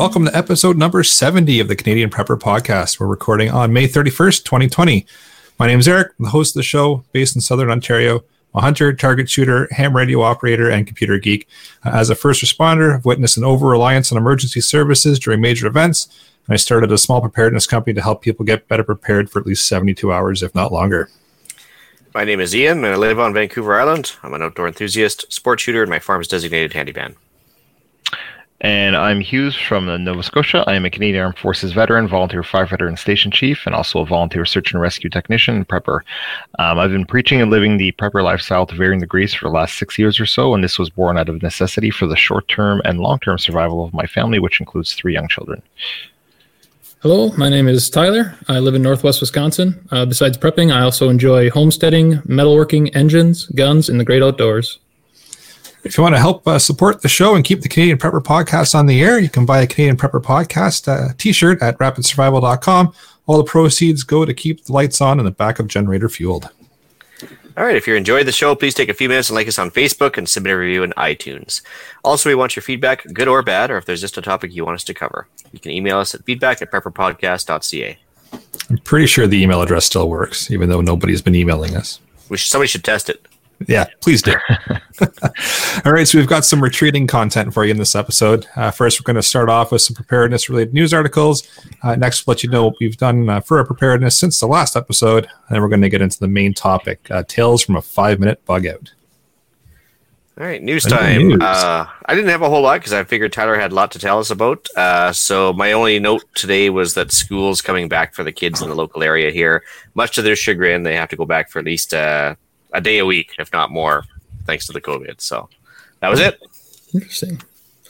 welcome to episode number 70 of the Canadian Prepper Podcast. We're recording on May 31st, 2020. My name is Eric, I'm the host of the show, based in Southern Ontario. I'm a hunter, target shooter, ham radio operator, and computer geek. Uh, as a first responder, I've witnessed an over reliance on emergency services during major events, and I started a small preparedness company to help people get better prepared for at least 72 hours, if not longer. My name is Ian, and I live on Vancouver Island. I'm an outdoor enthusiast, sport shooter, and my farm is designated handyman. And I'm Hughes from Nova Scotia. I am a Canadian Armed Forces veteran, volunteer firefighter, and station chief, and also a volunteer search and rescue technician and prepper. Um, I've been preaching and living the prepper lifestyle to varying degrees for the last six years or so, and this was born out of necessity for the short term and long term survival of my family, which includes three young children. Hello, my name is Tyler. I live in Northwest Wisconsin. Uh, besides prepping, I also enjoy homesteading, metalworking, engines, guns, and the great outdoors. If you want to help uh, support the show and keep the Canadian Prepper Podcast on the air, you can buy a Canadian Prepper Podcast uh, t shirt at rapidsurvival.com. All the proceeds go to keep the lights on and the backup generator fueled. All right, if you enjoyed the show, please take a few minutes and like us on Facebook and submit a review in iTunes. Also, we want your feedback, good or bad, or if there's just a topic you want us to cover. You can email us at feedback at prepperpodcast.ca. I'm pretty sure the email address still works, even though nobody's been emailing us. We should, somebody should test it. Yeah, please do. All right, so we've got some retreating content for you in this episode. Uh, first, we're going to start off with some preparedness related news articles. Uh, next, we'll let you know what we've done uh, for our preparedness since the last episode. And then we're going to get into the main topic uh, Tales from a Five Minute Bug Out. All right, news time. News. Uh, I didn't have a whole lot because I figured Tyler had a lot to tell us about. Uh, so my only note today was that school's coming back for the kids in the local area here. Much to their chagrin, they have to go back for at least uh, a day a week, if not more, thanks to the COVID. So that was it. Interesting.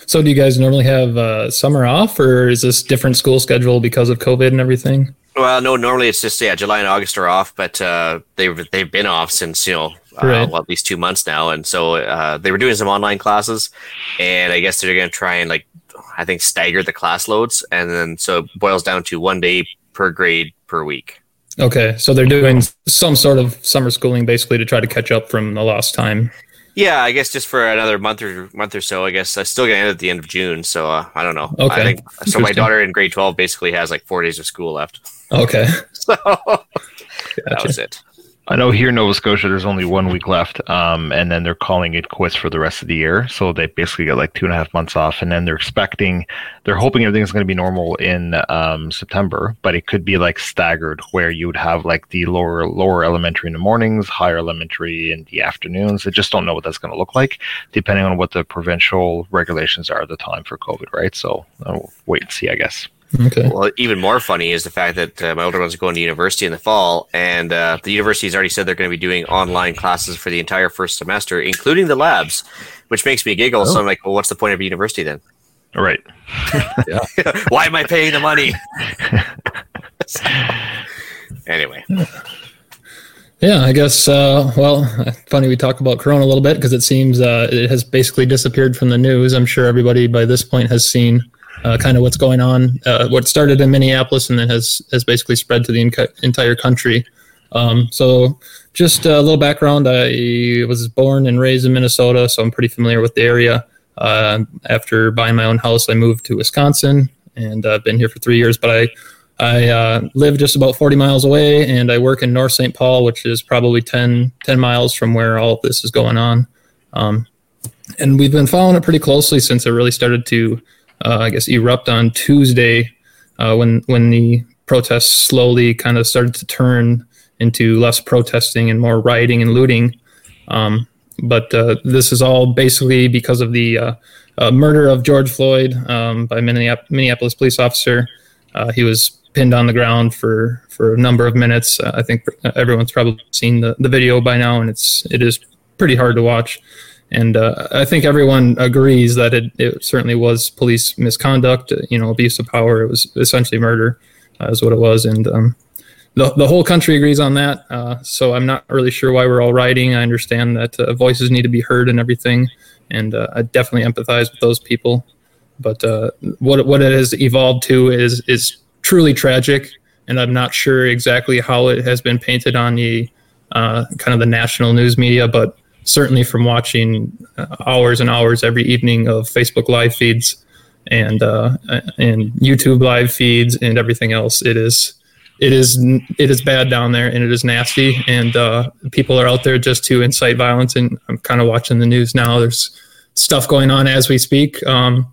So do you guys normally have uh, summer off, or is this different school schedule because of COVID and everything? Well, no. Normally it's just yeah, July and August are off, but uh, they've they've been off since you know uh, right. well, at least two months now, and so uh, they were doing some online classes, and I guess they're going to try and like I think stagger the class loads, and then so it boils down to one day per grade per week. Okay, so they're doing some sort of summer schooling basically to try to catch up from the lost time. Yeah, I guess just for another month or month or so. I guess I still gonna end at the end of June, so uh, I don't know. Okay. I think, so my daughter in grade twelve basically has like four days of school left. Okay. so gotcha. that was it. I know here in Nova Scotia, there's only one week left, um, and then they're calling it quits for the rest of the year. So they basically get like two and a half months off, and then they're expecting, they're hoping everything's going to be normal in um, September, but it could be like staggered, where you would have like the lower lower elementary in the mornings, higher elementary in the afternoons. They just don't know what that's going to look like, depending on what the provincial regulations are at the time for COVID, right? So I'll wait and see, I guess. Okay. Well, even more funny is the fact that uh, my older ones are going to university in the fall, and uh, the university has already said they're going to be doing online classes for the entire first semester, including the labs, which makes me giggle. Oh. So I'm like, well, what's the point of university then? Right. Why am I paying the money? so, anyway. Yeah, I guess. Uh, well, funny we talk about Corona a little bit because it seems uh, it has basically disappeared from the news. I'm sure everybody by this point has seen uh, kind of what's going on. Uh, what started in Minneapolis and then has has basically spread to the entire country. Um, so, just a little background: I was born and raised in Minnesota, so I'm pretty familiar with the area. Uh, after buying my own house, I moved to Wisconsin, and I've been here for three years. But I I uh, live just about 40 miles away, and I work in North St. Paul, which is probably 10, 10 miles from where all this is going on. Um, and we've been following it pretty closely since it really started to uh, I guess, erupt on Tuesday uh, when when the protests slowly kind of started to turn into less protesting and more rioting and looting. Um, but uh, this is all basically because of the uh, uh, murder of George Floyd um, by Minneapolis police officer. Uh, he was pinned on the ground for, for a number of minutes. I think everyone's probably seen the, the video by now, and it's it is pretty hard to watch. And uh, I think everyone agrees that it, it, certainly was police misconduct, you know, abuse of power. It was essentially murder, uh, is what it was. And um, the, the whole country agrees on that. Uh, so I'm not really sure why we're all rioting. I understand that uh, voices need to be heard and everything. And uh, I definitely empathize with those people. But uh, what, what it has evolved to is, is truly tragic. And I'm not sure exactly how it has been painted on the kind of the national news media, but certainly from watching uh, hours and hours every evening of Facebook live feeds and uh, and YouTube live feeds and everything else. It is it is it is bad down there and it is nasty. And uh, people are out there just to incite violence. And i'm kind of watching the news now. There's stuff going on as we speak. Um,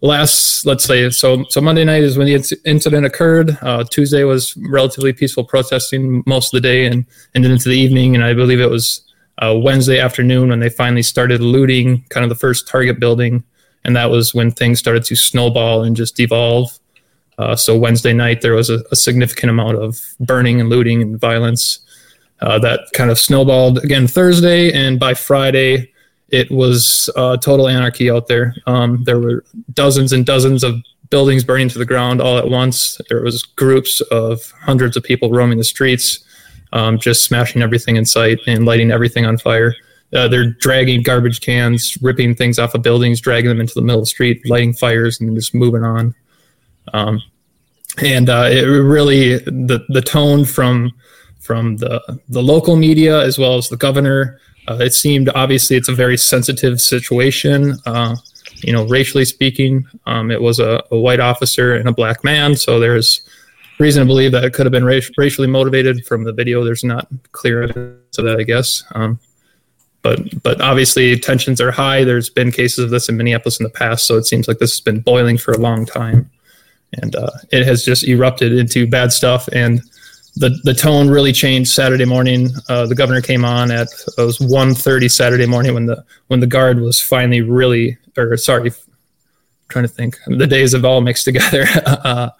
last let's say so so monday night is when the incident occurred. Uh, tuesday was relatively peaceful protesting most of the day and, and into the evening. And i believe it was uh, wednesday afternoon when they finally started looting kind of the first target building and that was when things started to snowball and just devolve uh, so Wednesday night there was a, a, significant amount of burning and looting and violence uh, that kind of snowballed again Thursday, and by Friday it was uh, total anarchy out there. Um, there were dozens and dozens of buildings burning to the ground all at once. There was groups of hundreds of people roaming the streets, um, just smashing everything in sight and lighting everything on fire. Uh, they're dragging garbage cans, ripping things off of buildings, dragging them into the middle of the street, lighting fires, and just moving on. Um, and uh, it really the the tone from from the the local media as well as the governor. Uh, it seemed obviously it's a very sensitive situation. Uh, you know, racially speaking, um, it was a, a, white officer and a black man, so there's reason to believe that it could have been raci- racially motivated. From the video, there's not clear evidence of that, I guess. Um, but but obviously tensions are high. There's been cases of this in Minneapolis in the past, so it seems like this has been boiling for a long time and uh, it has just erupted into bad stuff. And the the tone really changed Saturday morning. Uh, the governor came on at it was 1.30 Saturday morning when the when the guard was finally really or sorry, trying to think. The days have all mixed together. uh,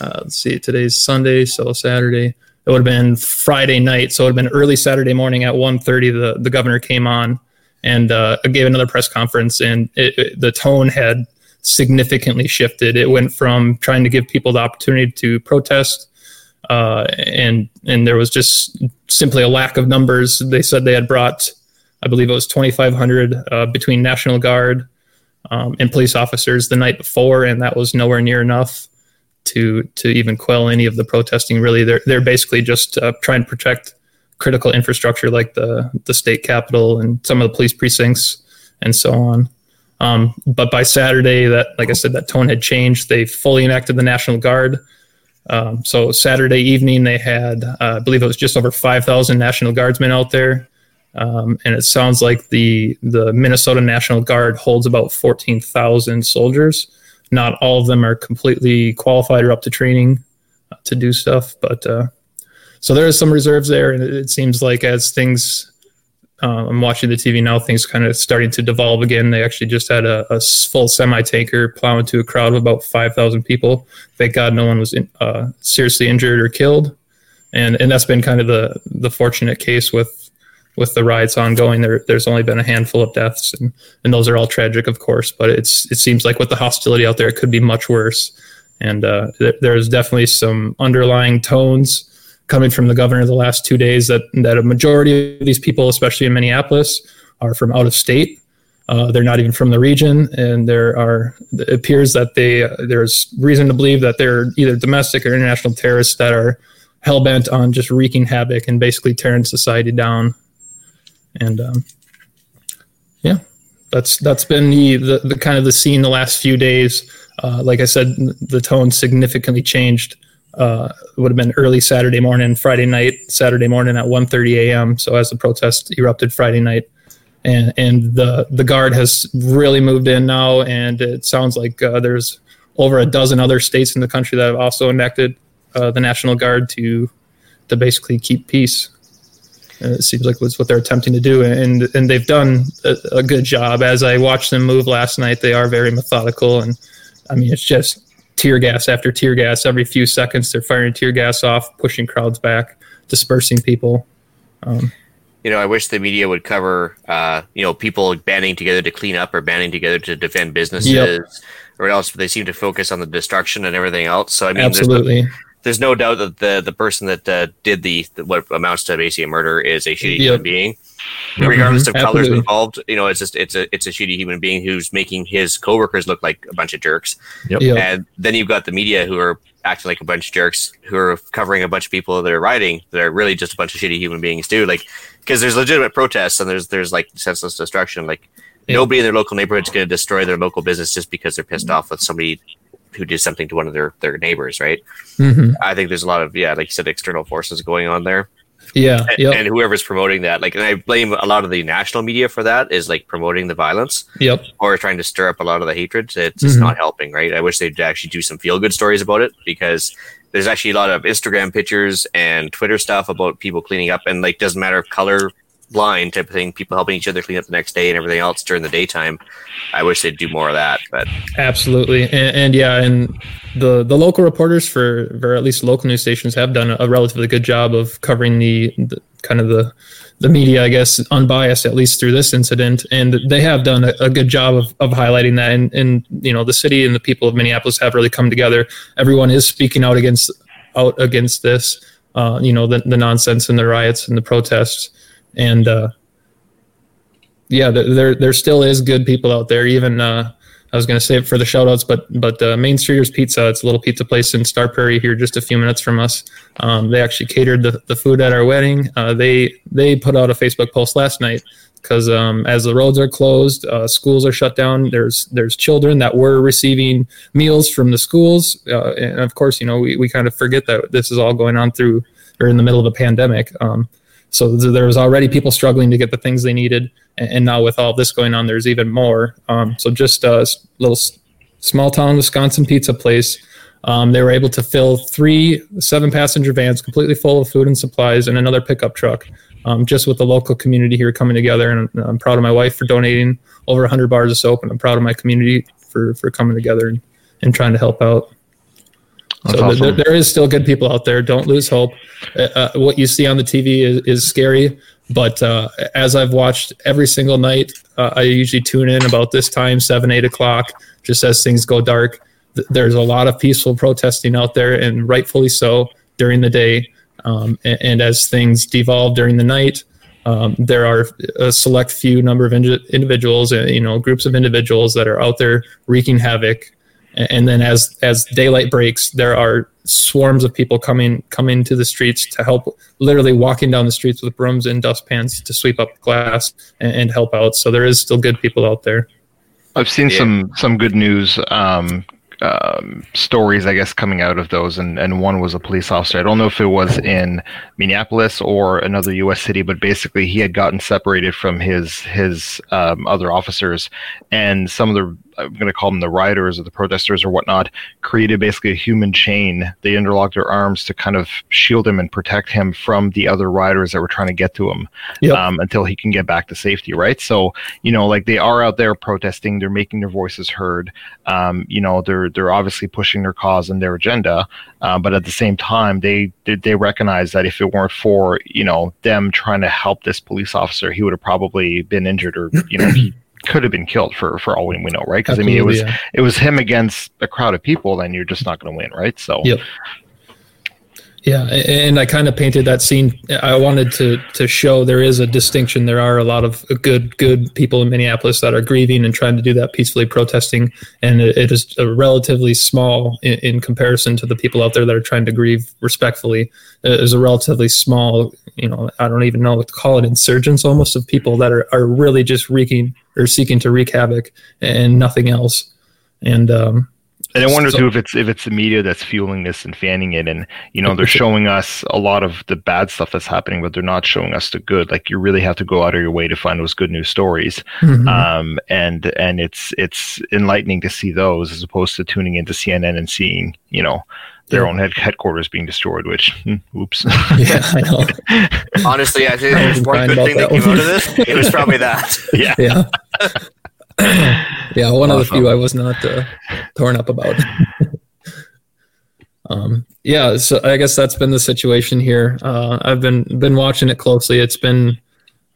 uh, let's see, today's Sunday, so Saturday. It would have been Friday night, so it would have been early Saturday morning at 1.30, The the governor came on and uh, gave another press conference, and it, it, the tone had significantly shifted. It went from trying to give people the opportunity to protest, uh, and and there was just simply a lack of numbers. They said they had brought, I believe it was 2,500 uh, between National Guard um, and police officers the night before, and that was nowhere near enough to to even quell any of the protesting. Really, they're they're basically just uh, trying to protect critical infrastructure like the the state capitol and some of the police precincts and so on. Um, but by Saturday, that like I said, that tone had changed. They fully enacted the National Guard. Um, so Saturday evening, they had, uh, I believe it was just over 5,000 National Guardsmen out there. Um, and it sounds like the the Minnesota National Guard holds about 14,000 soldiers. Not all of them are completely qualified or up to training uh, to do stuff, but uh, so there is some reserves there, and it, seems like as things uh, I'm watching the TV now. Things kind of starting to devolve again. They actually just had a, a full semi tanker plow into a crowd of about 5,000 people. Thank God no one was in, uh, seriously injured or killed. And and that's been kind of the the fortunate case with with the riots ongoing. There there's only been a handful of deaths, and and those are all tragic, of course. But it's it seems like with the hostility out there, it could be much worse. And uh, th- there's definitely some underlying tones coming from the governor the last two days that that a majority of these people, especially in Minneapolis, are from out of state. Uh, they're not even from the region, and there are it appears that they uh, there's reason to believe that they're either domestic or international terrorists that are hell bent on just wreaking havoc and basically tearing society down. And um, yeah, that's that's been the, the, the kind of the scene the last few days. Uh, like I said, the tone significantly changed uh, would have been early Saturday morning, Friday night, Saturday morning at 1:30 a.m. So as the protest erupted Friday night, and and the the guard has really moved in now, and it sounds like uh, there's over a dozen other states in the country that have also enacted uh, the National Guard to to basically keep peace. And it seems like that's what they're attempting to do, and and they've done a, a good job. As I watched them move last night, they are very methodical, and I mean it's just tear gas after tear gas every few seconds. They're firing tear gas off, pushing crowds back, dispersing people. Um, you know, I wish the media would cover, uh, you know, people banding together to clean up or banding together to defend businesses yep. or else. They seem to focus on the destruction and everything else. So I mean, absolutely. There's no, there's no doubt that the the person that uh, did the, the, what amounts to basically a murder is a shitty yep. human being. Mm-hmm. regardless of colors involved. You know, it's just it's a it's a shitty human being who's making his coworkers look like a bunch of jerks. Yep. Yep. And then you've got the media who are acting like a bunch of jerks, who are covering a bunch of people that are rioting that are really just a bunch of shitty human beings too. Like because there's legitimate protests and there's there's like senseless destruction. Like yeah. nobody in their local neighborhood is going to destroy their local business just because they're pissed off with somebody who did something to one of their their neighbors, right? Mm-hmm. I think there's a lot of yeah, like you said, external forces going on there. Yeah, and, yep. and, whoever's promoting that, like, and I blame a lot of the national media for that, is like promoting the violence, yep, or trying to stir up a lot of the hatred. It's mm-hmm. not helping, right? I wish they'd actually do some feel good stories about it because there's actually a lot of Instagram pictures and Twitter stuff about people cleaning up, and like doesn't matter color blind type of thing, people helping each other clean up the next day and everything else during the daytime. I wish they'd do more of that, but absolutely, and, and yeah, and the the local reporters for for at least local news stations have done a relatively good job of covering the, the kind of the the media, I guess, unbiased at least through this incident, and they have done a, a, good job of, of highlighting that. And, and you know, the city and the people of Minneapolis have really come together. Everyone is speaking out against out against this. Uh, you know, the, the nonsense and the riots and the protests and uh, yeah, there there still is good people out there. Even uh, I was going to say it for the shoutouts, but but uh, Main Streeters Pizza, it's a little pizza place in Star Prairie here, just a few minutes from us. Um, they actually catered the, the food at our wedding. Uh, they they put out a Facebook post last night because um, as the roads are closed, uh, schools are shut down. There's there's children that were receiving meals from the schools, uh, and of course, you know we, we kind of forget that this is all going on through or in the middle of a pandemic. Um, so there was already people struggling to get the things they needed, and, now with all this going on, there's even more. Um, so just a little small town Wisconsin pizza place. Um, they were able to fill three seven passenger vans completely full of food and supplies and another pickup truck um, just with the local community here coming together. And I'm proud of my wife for donating over 100 bars of soap, and I'm proud of my community for, for coming together and, and trying to help out. That's so awesome. there, there is still good people out there. Don't lose hope. Uh, uh, what you see on the TV is, is scary, but uh, as I've watched every single night, uh, I usually tune in about this time, seven, eight o'clock, just as things go dark. There's a lot of peaceful protesting out there, and rightfully so during the day. Um, and, and, as things devolve during the night, um, there are a select few number of ind- individuals, uh, you know, groups of individuals that are out there wreaking havoc and then as as daylight breaks there are swarms of people coming coming to the streets to help literally walking down the streets with brooms and dustpans to sweep up glass and, and help out so there is still good people out there i've seen yeah. some some good news um, um, stories, I guess, coming out of those, and, and one was a police officer. I don't know if it was in Minneapolis or another U.S. city, but basically he had gotten separated from his his um, other officers, and some of the I'm going to call them the rioters or the protesters or whatnot, created basically a human chain. They interlocked their arms to kind of shield him and protect him from the other rioters that were trying to get to him yep. um, until he can get back to safety, right? So, you know, like they are out there protesting, they're making their voices heard. Um, you know, they're they're obviously pushing their cause and their agenda, uh, but at the same time, they they recognize that if it weren't for you know them trying to help this police officer, he would have probably been injured or you know could have been killed for for all we know, right? Because I mean, it was yeah. it was him against a crowd of people, then you're just not going to win, right? So, yep. Yeah, and I kind of painted that scene. I wanted to to show there is a distinction. There are a lot of good good people in Minneapolis that are grieving and trying to do that peacefully, protesting, and it, is relatively small in, in, comparison to the people out there that are trying to grieve respectfully. It is a relatively small, you know, I don't even know what to call it, insurgents almost of people that are are really just wreaking or seeking to wreak havoc and nothing else. And um, and I wonder so, too if it's if it's the media that's fueling this and fanning it, and you know they're showing us a lot of the bad stuff that's happening, but they're not showing us the good. Like you really have to go out of your way to find those good news stories, mm-hmm. um, and and it's it's enlightening to see those as opposed to tuning into CNN and seeing you know their yeah. own head, headquarters being destroyed. Which, hmm, oops. yeah, I know. Honestly, I think there's one good thing that, that came out of this. It was probably that. yeah. Yeah. yeah, one of the few I was not uh, torn up about. um, yeah, so I guess that's been the situation here. Uh, I've been been watching it closely. It's been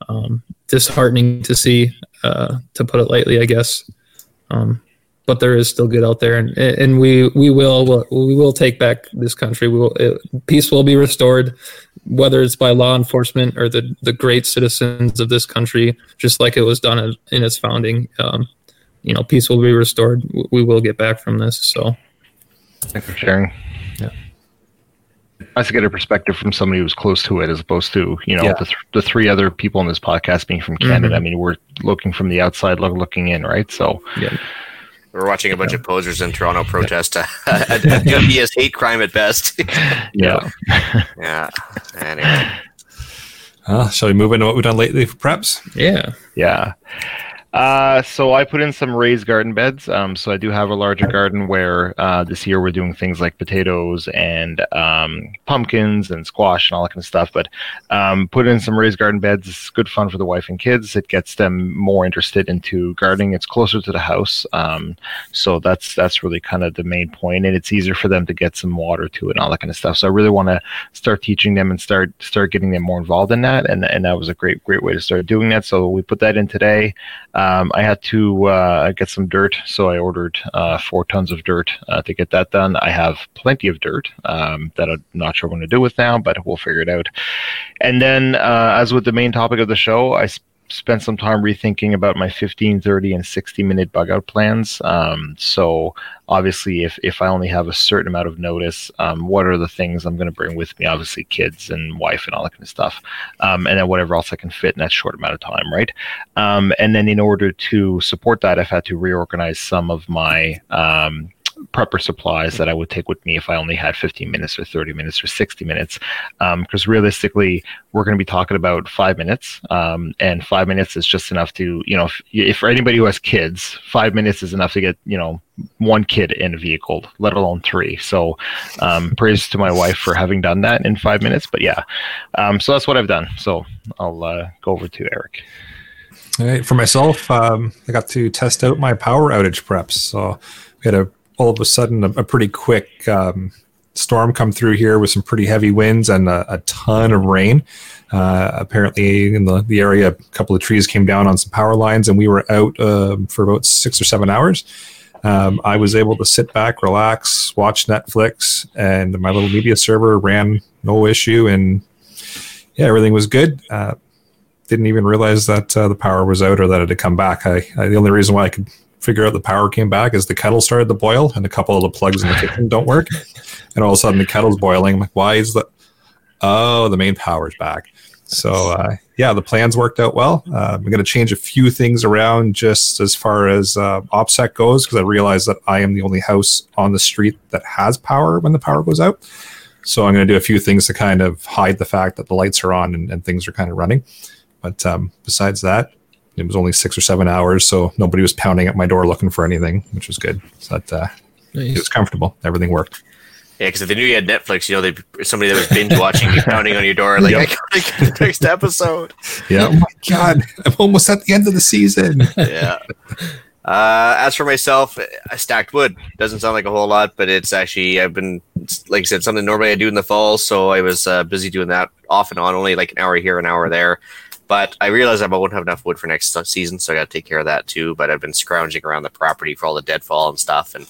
um, disheartening to see, uh, to put it lightly, I guess. Um, but there is still good out there, and and we we will we will take back this country. We will it, peace will be restored, whether it's by law enforcement or the the great citizens of this country, just like it was done in its founding. Um, you know, peace will be restored. We will get back from this. So, thanks for sharing. Yeah. nice to get a perspective from somebody who's close to it as opposed to you know Yeah. the, th- the three other people in this podcast being from Canada. I mean, we're looking from the outside, look, looking in, right? So We're watching a bunch of posers in Toronto protest a, a, a WS hate crime at best. yeah, yeah. Anyway. Uh, shall we move into what we've done lately for preps? Yeah. yeah. Uh, so I put in some raised garden beds. Um, so I do have a larger garden where uh, this year we're doing things like potatoes and um, pumpkins and squash and all that kind of stuff. But um, put in some raised garden beds. It's good fun for the wife and kids. It gets them more interested into gardening. It's closer to the house, um, so that's that's really kind of the main point. point, and it's easier for them to get some water to it and all that kind of stuff. So I really want to start teaching them and start start getting them more involved in that, and and that was a great great way to start doing that. So we put that in today. Um, I had to uh, get some dirt, so I ordered uh, four tons of dirt uh, to get that done. I have plenty of dirt um, that I'm not sure what to do with now, but we'll figure it out. And then, uh, as with the main topic of the show, I s- spent some time rethinking about my 15, 30, and 60 minute bug out plans. Um, so, obviously, if, if I only have a certain amount of notice, um, what are the things I'm going to bring with me? Obviously, kids and wife and all that kind of stuff. Um, and then whatever else I can fit in that short amount of time, right? Um, and then, in order to support that, I've had to reorganize some of my um, prepper supplies that I would take with me if I only had 15 minutes or 30 minutes or 60 minutes. Because realistically, we're going to be talking about five minutes, um, and five minutes is just enough to, you know, if, if for anybody who has kids, five minutes is enough to get, you know, one kid in a vehicle, let alone three. So, um, praise to my wife for having done that in five minutes. But yeah, um, so that's what I've done. So I'll uh, go over to Eric. All right. For myself, um, I got to test out my power outage preps. So we had a all of a sudden a, a pretty quick um, storm come through here with some pretty heavy winds and a, a ton of rain. Uh, apparently, in the, the area, a couple of trees came down on some power lines, and we were out um for about six or seven hours. Um, I was able to sit back, relax, watch Netflix, and my little media server ran no issue, and yeah, everything was good. Uh, didn't even realize that uh, the power was out or that it had come back. I, I the only reason why I could figure out the power came back is the kettle started to boil and a couple of the plugs in the kitchen don't work, and all of a sudden the kettle's boiling. I'm like, why is the? Oh, the main power's back. So uh, yeah, the plans worked out well. Uh, I'm going to change a few things around just as far as uh, OPSEC goes because I realize that I am the only house on the street that has power when the power goes out. So I'm going to do a few things to kind of hide the fact that the lights are on and, and things are kind of running. But um, besides that, it was only six or seven hours, so nobody was pounding at my door looking for anything, which was good. So that uh, it was comfortable. Everything worked. Yeah, because if they knew you had Netflix, you know, they somebody that was binge watching be pounding on your door, like, Yep. I gotta get the next episode. Yeah. oh my god, I'm almost at the end of the season. yeah. Uh, as for myself, I stacked wood. Doesn't sound like a whole lot, but it's actually I've been like I said something normally I do in the fall, so I was uh, busy doing that off and on, only like an hour here, an hour there. But I realized I won't have enough wood for next season, so I got to take care of that too. But I've been scrounging around the property for all the deadfall and stuff, and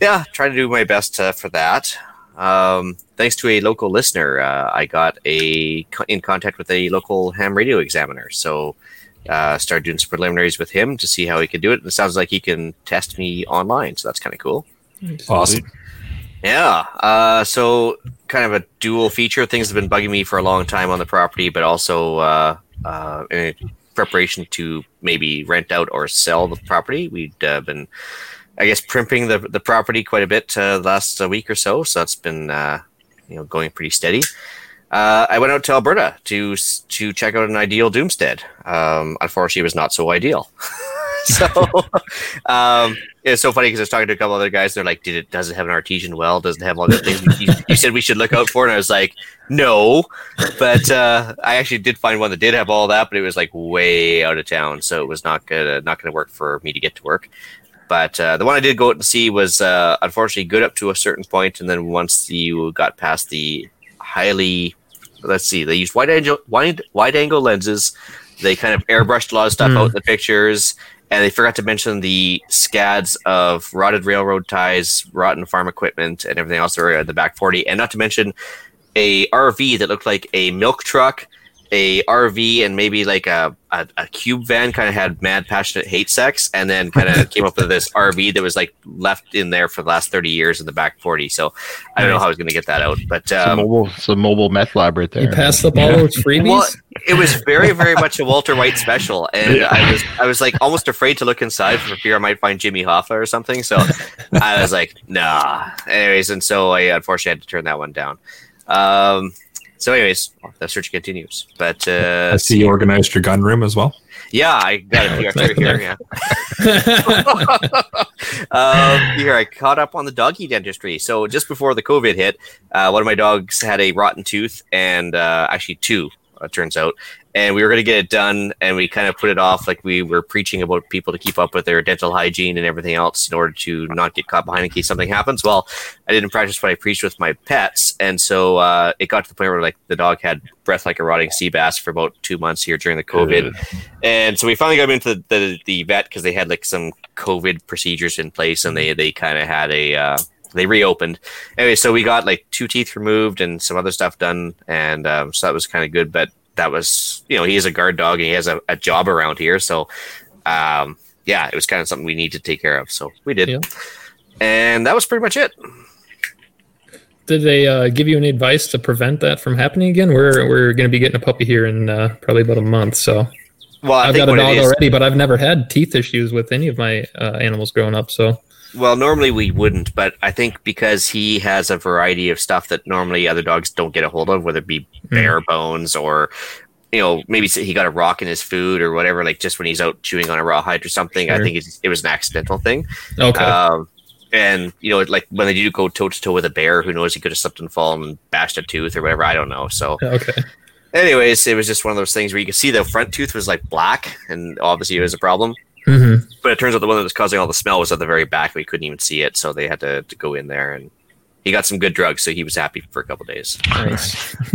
yeah, trying to do my best uh, for that. Um, thanks to a local listener, uh, I got a in contact with a local ham radio examiner. So uh, started doing some preliminaries with him to see how he could do it. And it sounds like he can test me online, so that's kind of cool. Awesome. Yeah. Uh, so kind of a dual feature. Things have been bugging me for a long time on the property, but also uh, uh, in preparation to maybe rent out or sell the property. We'd uh, been, I guess, primping the the property quite a bit uh, last uh, week or so. So that's been uh, you know going pretty steady. Uh, I went out to Alberta to to check out an ideal Doomstead. Um, unfortunately, it was not so ideal. so um, it's so funny because I was talking to a couple other guys. They're like, "Did it? Does it have an artesian well? Does it have all the things you, you said we should look out for?" And I was like, "No," but uh, I actually did find one that did have all that, but it was like way out of town, so it was not gonna not gonna work for me to get to work. But uh, the one I did go out and see was uh, unfortunately good up to a certain point, and then once you got past the highly, let's see, they used wide angle wide wide angle lenses. They kind of airbrushed a lot of stuff Hmm. out in the pictures, and they forgot to mention the scads of rotted railroad ties, rotten farm equipment, and everything else that were at the back forty, and not to mention a RV that looked like a milk truck, a RV and maybe like a, a, a cube van kind of had mad passionate hate sex and then kind of came up with this RV that was like left in there for the last 30 years in the back 40. So I don't know how I was going to get that out, but It's a um, mobile, it's mobile meth lab right there. You passed up all those freebies. well, it was very, very much a Walter White special, and Yeah. I was, I was like almost afraid to look inside for fear I might find Jimmy Hoffa or something. So I was like, nah. Anyways, and so I unfortunately had to turn that one down. Um, so, anyways, the search continues. But uh, I see you organized your gun room as well. yeah, I got a Yeah, few extra here. Yeah. um, here, I caught up on the doggy dentistry. So just before the COVID hit, uh, one of my dogs had a rotten tooth, and uh, actually two, it turns out. And we were going to get it done, and we kind of put it off, like we were preaching about people to keep up with their dental hygiene and everything else in order to not get caught behind in case something happens. Well, I didn't practice what I preached with my pets, and so uh, it got to the point where like the dog had breath like a rotting sea bass for about two months here during the COVID. And so we finally got him into the, the, the vet because they had like some COVID procedures in place and they, they kind of had a, uh, they reopened. Anyway, so we got like two teeth removed and some other stuff done. And um, so that was kind of good. But that was, you know, he is a guard dog and he has a, a job around here. So, um, yeah, it was kind of something we need to take care of. So we did. Yeah. And that was pretty much it. Did they uh, give you any advice to prevent that from happening again? We're we're going to be getting a puppy here in uh, probably about a month, so Well, I I've think got a dog already, but I've never had teeth issues with any of my uh, animals growing up. So Well, normally we wouldn't, but I think because he has a variety of stuff that normally other dogs don't get a hold of, whether it be bare bones or, you know, maybe he got a rock in his food or whatever, like just when he's out chewing on a rawhide or something. I think it was an accidental thing. okay, Um, and, you know, like when they do go toe to toe with a bear, who knows, he could have slipped and fallen and bashed a tooth or whatever. I don't know. So, okay, anyways, it was just one of those things where you could see the front tooth was like black, and obviously it was a problem. Hmm But it turns out the one that was causing all the smell was at the very back. We couldn't even see it, so they had to, to go in there. And he got some good drugs, so he was happy for a couple days. nice,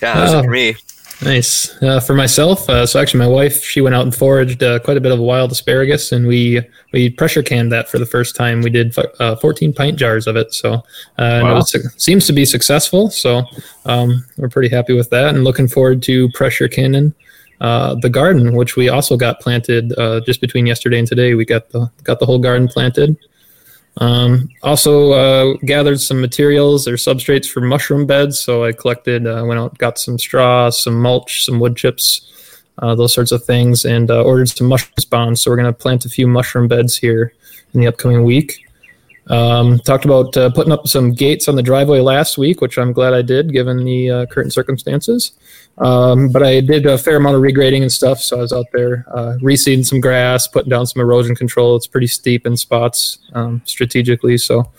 Yeah, that was it Oh. for me. nice. Uh, for myself, uh, so actually, my wife she went out and foraged uh, quite a bit of wild asparagus, and we we pressure canned that for the first time. We did uh, 14 pint jars of it, so uh, Wow. it was, seems to be successful. So um, we're pretty happy with that, and looking forward to pressure canning. Uh, the garden, which we also got planted uh, just between yesterday and today, we got the got the whole garden planted. Um, also uh, gathered some materials or substrates for mushroom beds. So I collected, uh, went out, got some straw, some mulch, some wood chips, uh, those sorts of things, and uh, ordered some mushroom spawns. So we're going to plant a few mushroom beds here in the upcoming week. Um, talked about uh, putting up some gates on the driveway last week, which I'm glad I did given the uh, current circumstances. Um, but I did a fair amount of regrading and stuff, so I was out there uh, reseeding some grass, putting down some erosion control. It's pretty steep in spots um, strategically, so.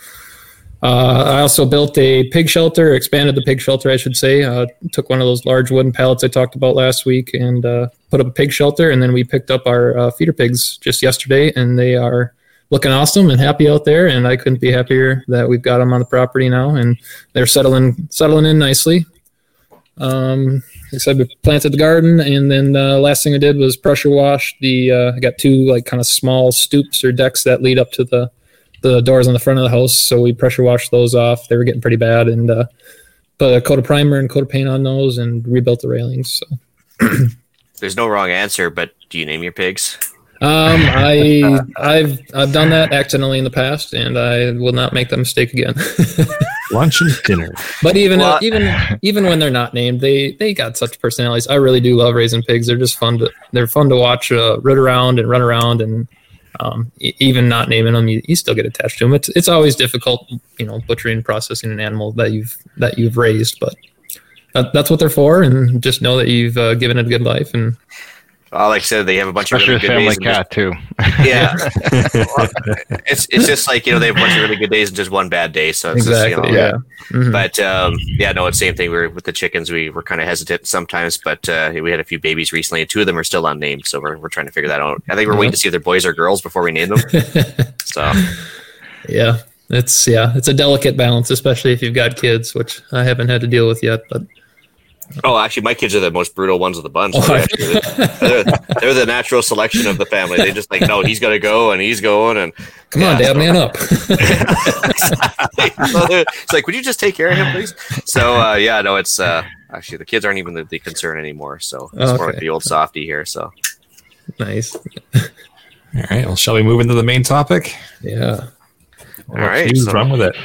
Uh, I also built a pig shelter, expanded the pig shelter, I should say. Uh, took one of those large wooden pallets I talked about last week and uh, put up a pig shelter. And then we picked up our feeder pigs just yesterday, and they are looking awesome and happy out there. And I couldn't be happier that we've got them on the property now, and they're settling settling in nicely. Um, like I said, we planted the garden, and then the last thing I did was pressure wash the. Uh, I got two like kind of small stoops or decks that lead up to the the doors on the front of the house. So we pressure washed those off. They were getting pretty bad, and uh, put a coat of primer and coat of paint on those, and rebuilt the railings. So There's no wrong answer, but do you name your pigs? Um, I I've I've done that accidentally in the past, and I will not make that mistake again. Lunch and dinner. But even Well- even even when they're not named, they they got such personalities. I really do love raising pigs. They're just fun to they're fun to watch uh, root around and run around, and um, even not naming them, you, you still get attached to them. It's it's always difficult, you know, butchering processing an animal that you've that you've raised, but that, that's what they're for. And just know that you've uh, given it a good life. And Well, like I said, they have a bunch Especially of a really good family days. and cat too. Yeah, it's it's just like you know they have a bunch of really good days and just one bad day. So it's exactly, just, you know, yeah. Mhm. But um, yeah, no, it's the same thing. We were with the chickens. We were kind of hesitant sometimes, but uh, we had a few babies recently, and two of them are still unnamed. So we're, we're trying to figure that out. I think we're waiting to see if they're boys or girls before we name them. So yeah, it's yeah, it's a delicate balance, especially if you've got kids, which I haven't had to deal with yet. But Oh, actually, my kids are the most brutal ones of the bunch. Oh, they're, they're, the natural selection of the family. They just like, no, he's got to go, and he's going, and come yeah, on, Dad, so. man up. it's like, would you just take care of him, please? So, uh, yeah, no, it's uh, actually the kids aren't even the, the concern anymore. So it's okay. more like the old softy here. So nice. All right. Well, shall we move into the main topic? Yeah. All right. So, run with it.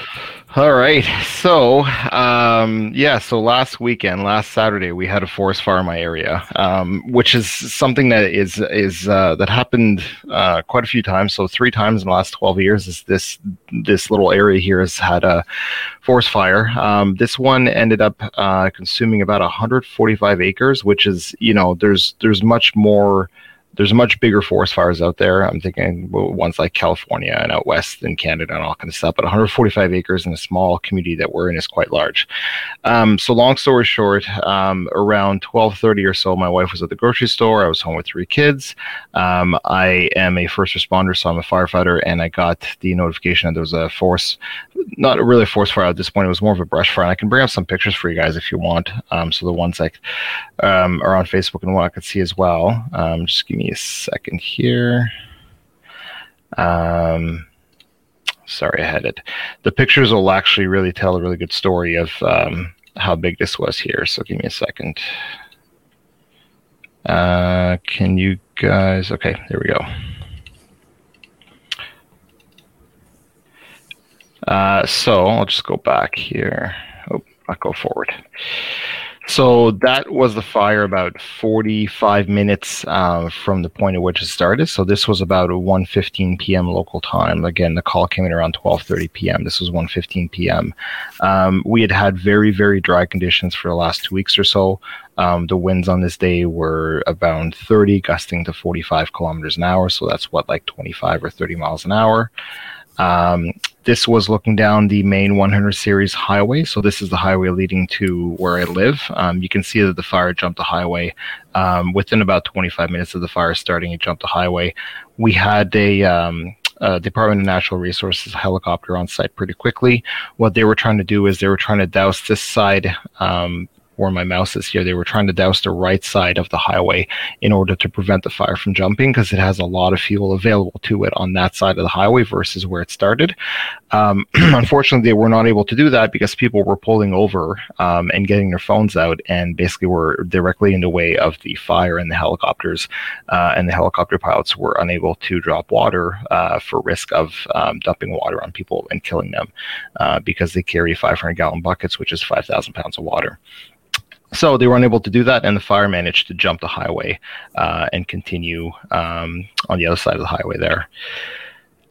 All right. So, um, yeah. So last weekend, last Saturday, we had a forest fire in my area, um, which is something that is is uh, that happened uh, quite a few times. So three times in the last twelve years, is this this little area here has had a forest fire. Um, this one ended up uh, consuming about 145 acres, which is you know there's there's much more there's much bigger forest fires out there. I'm thinking ones like California and out west in Canada and all kind of stuff. But 145 acres in a small community that we're in is quite large. Um, so long story short, um, around 12:30 or so, my wife was at the grocery store. I was home with three kids. Um, I am a first responder, so I'm a firefighter, and I got the notification that there was a forest, not really a forest fire at this point. It was more of a brush fire. And I can bring up some pictures for you guys if you want. Um, so the ones like um, are on Facebook and what I could see as well. Um, just give me a second here. Um, sorry, I had it. The pictures will actually really tell a really good story of um, how big this was here. So give me a second. Uh, can you guys? Okay, there we go. Uh, so I'll just go back here. Oh, I'll go forward. So that was the fire about 45 minutes uh, from the point at which it started. So this was about 1:15 p.m. local time. Again, the call came in around 12:30 p.m. This was 1:15 p.m. Um, we had had very very dry conditions for the last two weeks or so. Um, the winds on this day were about 30, gusting to 45 kilometers an hour. So that's what like 25 or 30 miles an hour. Um, this was looking down the main 100 series highway. So this is the highway leading to where I live. Um, you can see that the fire jumped the highway um, within about 25 minutes of the fire starting. It jumped the highway. We had a um, uh, Department of Natural Resources helicopter on site pretty quickly. What they were trying to do is they were trying to douse this side um, where my mouse is here, they were trying to douse the right side of the highway in order to prevent the fire from jumping because it has a lot of fuel available to it on that side of the highway versus where it started. Um, unfortunately, they were not able to do that because people were pulling over um, and getting their phones out and basically were directly in the way of the fire and the helicopters. Uh, and the helicopter pilots were unable to drop water uh, for risk of um, dumping water on people and killing them uh, because they carry 500 gallon buckets, which is 5,000 pounds of water. So they were unable to do that, and the fire managed to jump the highway uh, and continue um, on the other side of the highway there.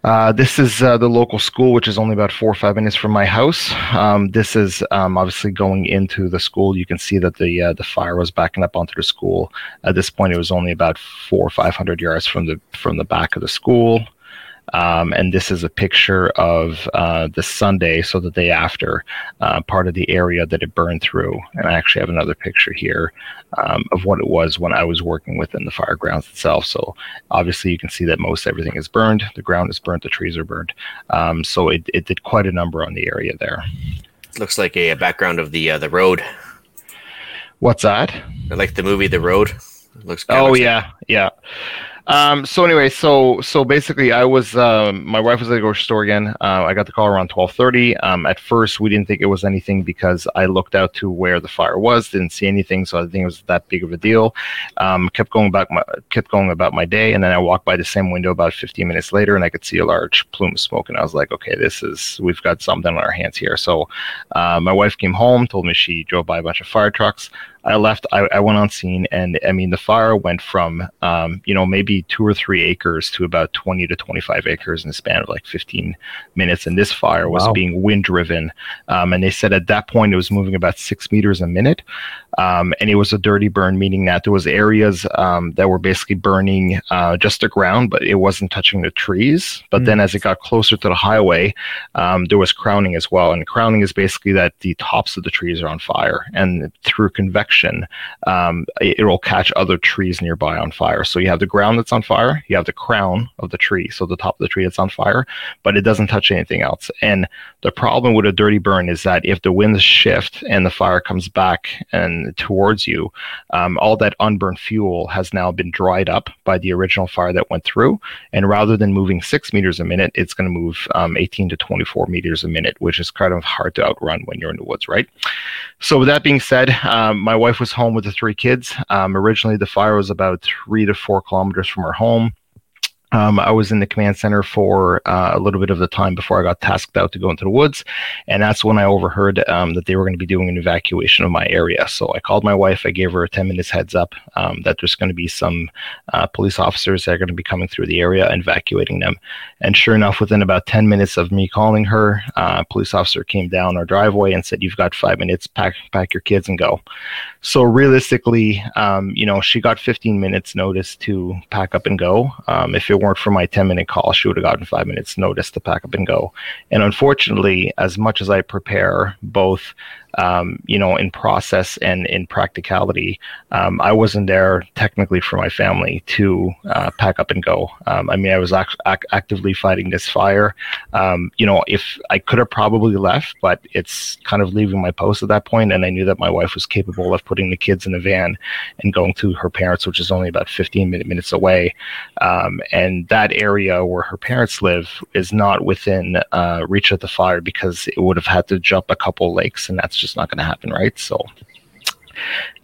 Uh, this is uh, the local school, which is only about four or five minutes from my house. Um, this is um, obviously going into the school. You can see that the uh, the fire was backing up onto the school. At this point, it was only about four or five hundred yards from the from the back of the school. Um, and this is a picture of uh, the Sunday, so the day after, uh, part of the area that it burned through. And I actually have another picture here um, of what it was when I was working within the fire grounds itself. So obviously, you can see that most everything is burned. The ground is burnt, the trees are burned. Um, so it, it did quite a number on the area there. Looks like a, background of the uh, the road. What's that? I like the movie The Road. It looks. Oh yeah, yeah. Um, so anyway, so so basically, I was um, my wife was at the grocery store again. Uh, I got the call around twelve thirty. Um, at first, we didn't think it was anything because I looked out to where the fire was, didn't see anything, so I didn't think it was that big of a deal. Um, kept going back, my, kept going about my day, and then I walked by the same window about fifteen minutes later, and I could see a large plume of smoke, and I was like, okay, this is we've got something on our hands here. So uh, my wife came home, told me she drove by a bunch of fire trucks. I left. I, I, went on scene, and I mean, the fire went from um, you know maybe two or three acres to about twenty to twenty-five acres in the span of like fifteen minutes. And this fire was wow. being wind driven, um, and they said at that point it was moving about six meters a minute. Um, and it was a dirty burn, meaning that there was areas um, that were basically burning uh, just the ground, but it wasn't touching the trees. But mm. then, as it got closer to the highway, um, there was crowning as well. And crowning is basically that the tops of the trees are on fire, and through convection direction, um, it, will catch other trees nearby on fire. So you have the ground that's on fire, you have the crown of the tree, so the top of the tree that's on fire, but it doesn't touch anything else. And the problem with a dirty burn is that if the winds shift and the fire comes back and towards you, um, all that unburned fuel has now been dried up by the original fire that went through. And rather than moving six meters a minute, it's going to move um, 18 to 24 meters a minute, which is kind of hard to outrun when you're in the woods, right? So, with that being said, um, my wife was home with the three kids. Um, originally, the fire was about three to four kilometers from our home. Um, I was in the command center for uh, a little bit of the time before I got tasked out to go into the woods, and that's when I overheard um, that they were going to be doing an evacuation of my area. So I called my wife. I gave her a ten minutes heads up um, that there's going to be some uh, police officers that are going to be coming through the area and evacuating them. And sure enough, within about ten minutes of me calling her, uh, a police officer came down our driveway and said, "You've got five minutes. Pack pack your kids and go." So realistically, um, you know, she got 15 minutes notice to pack up and go. Um, if it weren't for my 10 minute call, she would have gotten five minutes notice to pack up and go. And unfortunately, as much as I prepare both um, you know, in process and in practicality, um, I wasn't there technically for my family to uh, pack up and go. Um, I mean, I was ac- ac- actively fighting this fire. Um, you know, if I could have probably left, but it's kind of leaving my post at that point, and I knew that my wife was capable of putting the kids in a van and going to her parents, which is only about 15 minutes away. Um, and that area where her parents live is not within uh, reach of the fire because it would have had to jump a couple lakes, and that's just not going to happen, right? So,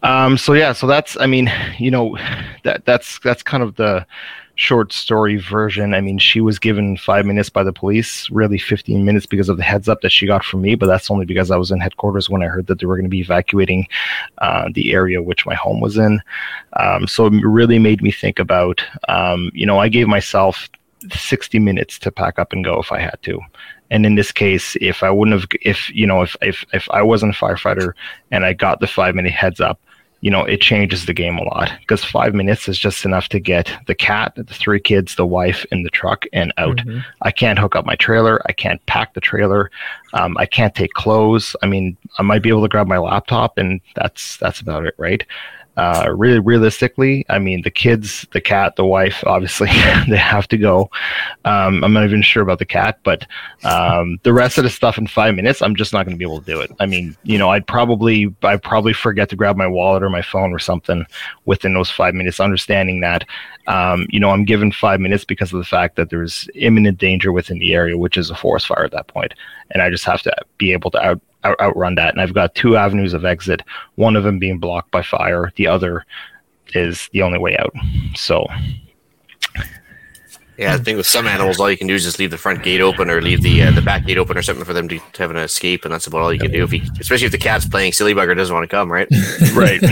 um, so yeah, so that's, I mean, you know, that that's that's kind of the short story version. I mean, she was given five minutes by the police, really 15 minutes because of the heads up that she got from me, but that's only because I was in headquarters when I heard that they were going to be evacuating uh, the area which my home was in. Um, so it really made me think about, um, you know, I gave myself 60 minutes to pack up and go if I had to. And in this case, if I wouldn't have, if you know, if if if I wasn't a firefighter and I got the five minute heads up, you know, it changes the game a lot because five minutes is just enough to get the cat, the three kids, the wife in the truck and out. Mm-hmm. I can't hook up my trailer. I can't pack the trailer. Um, I can't take clothes. I mean, I might be able to grab my laptop and that's that's about it, right? Uh, really realistically, I mean, the kids, the cat, the wife, obviously, they have to go. Um, I'm not even sure about the cat, but um, the rest of the stuff in five minutes, I'm just not going to be able to do it. I mean, you know, I'd probably, I'd probably forget to grab my wallet or my phone or something within those five minutes, understanding that, um, you know, I'm given five minutes because of the fact that there's imminent danger within the area, which is a forest fire at that point, and I just have to be able to out out, outrun that. And I've got two avenues of exit, one of them being blocked by fire, the other is the only way out. So. Yeah, I think with some animals, all you can do is just leave the front gate open or leave the uh, the back gate open or something for them to, to have an escape, and that's about all you can do. If you, especially if the cat's playing silly bugger doesn't want to come, right? right. like,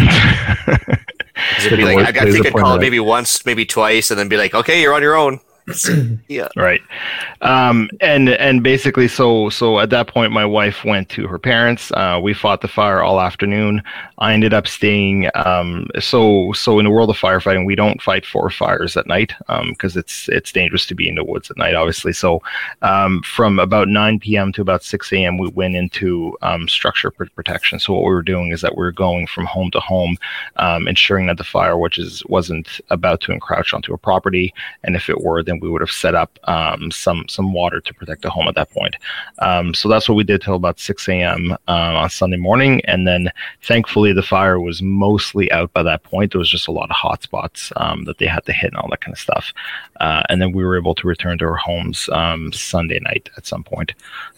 I, I think I'd call it maybe once, maybe twice, and then be like, "Okay, you're on your own." yeah. Right. Um, and and basically, so so at that point, my wife went to her parents. Uh, we fought the fire all afternoon. I ended up staying. Um, so so in the world of firefighting, we don't fight for fires at night because um, it's it's dangerous to be in the woods at night, obviously. So um, from about 9 p.m. to about 6 a.m., we went into um, structure protection. So what we were doing is that we were going from home to home, um, ensuring that the fire, which is wasn't about to encroach onto a property, and if it were, then we would have set up um, some some water to protect the home at that point. Um, so that's what we did till about 6 a.m. Uh, on Sunday morning, and then thankfully the fire was mostly out by that point. There was just a lot of hot spots um, that they had to hit and all that kind of stuff. Uh, and then we were able to return to our homes um, Sunday night at some point.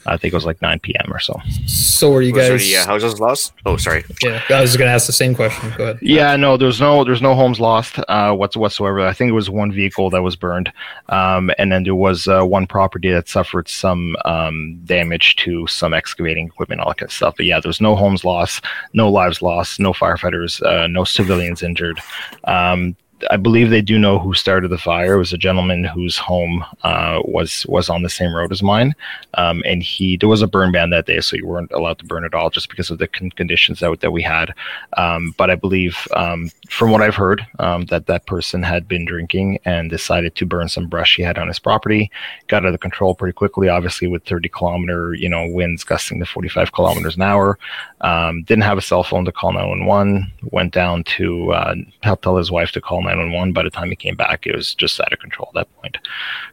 I think it was like 9 p.m. or so. So were you was guys? Any, uh, houses lost? Oh, sorry. Yeah, I was going to ask the same question. Go ahead. Yeah, no, there's no there's no homes lost uh, whatsoever. I think it was one vehicle that was burned, um, and then there was uh, one property that suffered some um, damage to some excavating equipment, all that kind of stuff. But yeah, there's no homes lost, no lives lost, no firefighters, uh, no civilians injured. Um, I believe they do know who started the fire. It was a gentleman whose home uh, was was on the same road as mine, um, and he there was a burn ban that day, so you weren't allowed to burn at all just because of the con- conditions that that we had. Um, but I believe, um, from what I've heard, um, that that person had been drinking and decided to burn some brush he had on his property. Got out of control pretty quickly, obviously with 30 kilometer you know winds gusting to 45 kilometers an hour. Um, didn't have a cell phone to call 911. Went down to uh, help tell his wife to call 911. By the time he came back, it was just out of control at that point.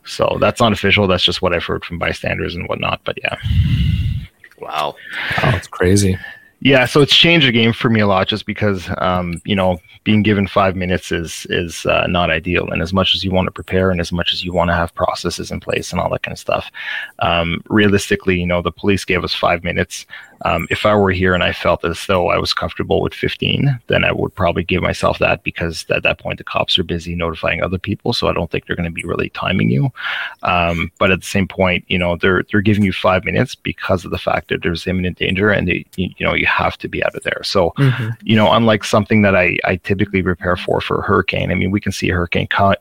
So that's not official. That's just what I've heard from bystanders and whatnot. But yeah. Wow. Oh, it's crazy. Yeah, so it's changed the game for me a lot just because, um, you know, being given five minutes is is uh, not ideal. And as much as you want to prepare and as much as you want to have processes in place and all that kind of stuff, um, realistically, you know, the police gave us five minutes. Um, if I were here and I felt as though I was comfortable with 15, then I would probably give myself that because at that point the cops are busy notifying other people, so I don't think they're going to be really timing you. Um, but at the same point, you know, they're they're giving you five minutes because of the fact that there's imminent danger and they, you, you know you have to be out of there. So, mm-hmm. you know, unlike something that I I typically prepare for for a hurricane, I mean, we can see a hurricane co-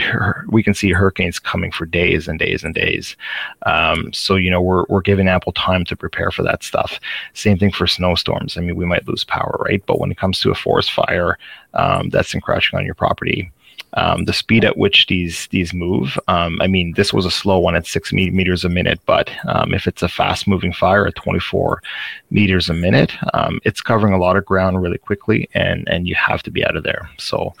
we can see hurricanes coming for days and days and days. Um, so you know, we're we're given ample time to prepare for that stuff. Same thing for snowstorms. I mean, we might lose power, right? But when it comes to a forest fire um, that's encroaching on your property, um, the speed at which these these move. Um, I mean, this was a slow one at six meters a minute, but um, if it's a fast moving fire at 24 meters a minute, um, it's covering a lot of ground really quickly, and and you have to be out of there. So.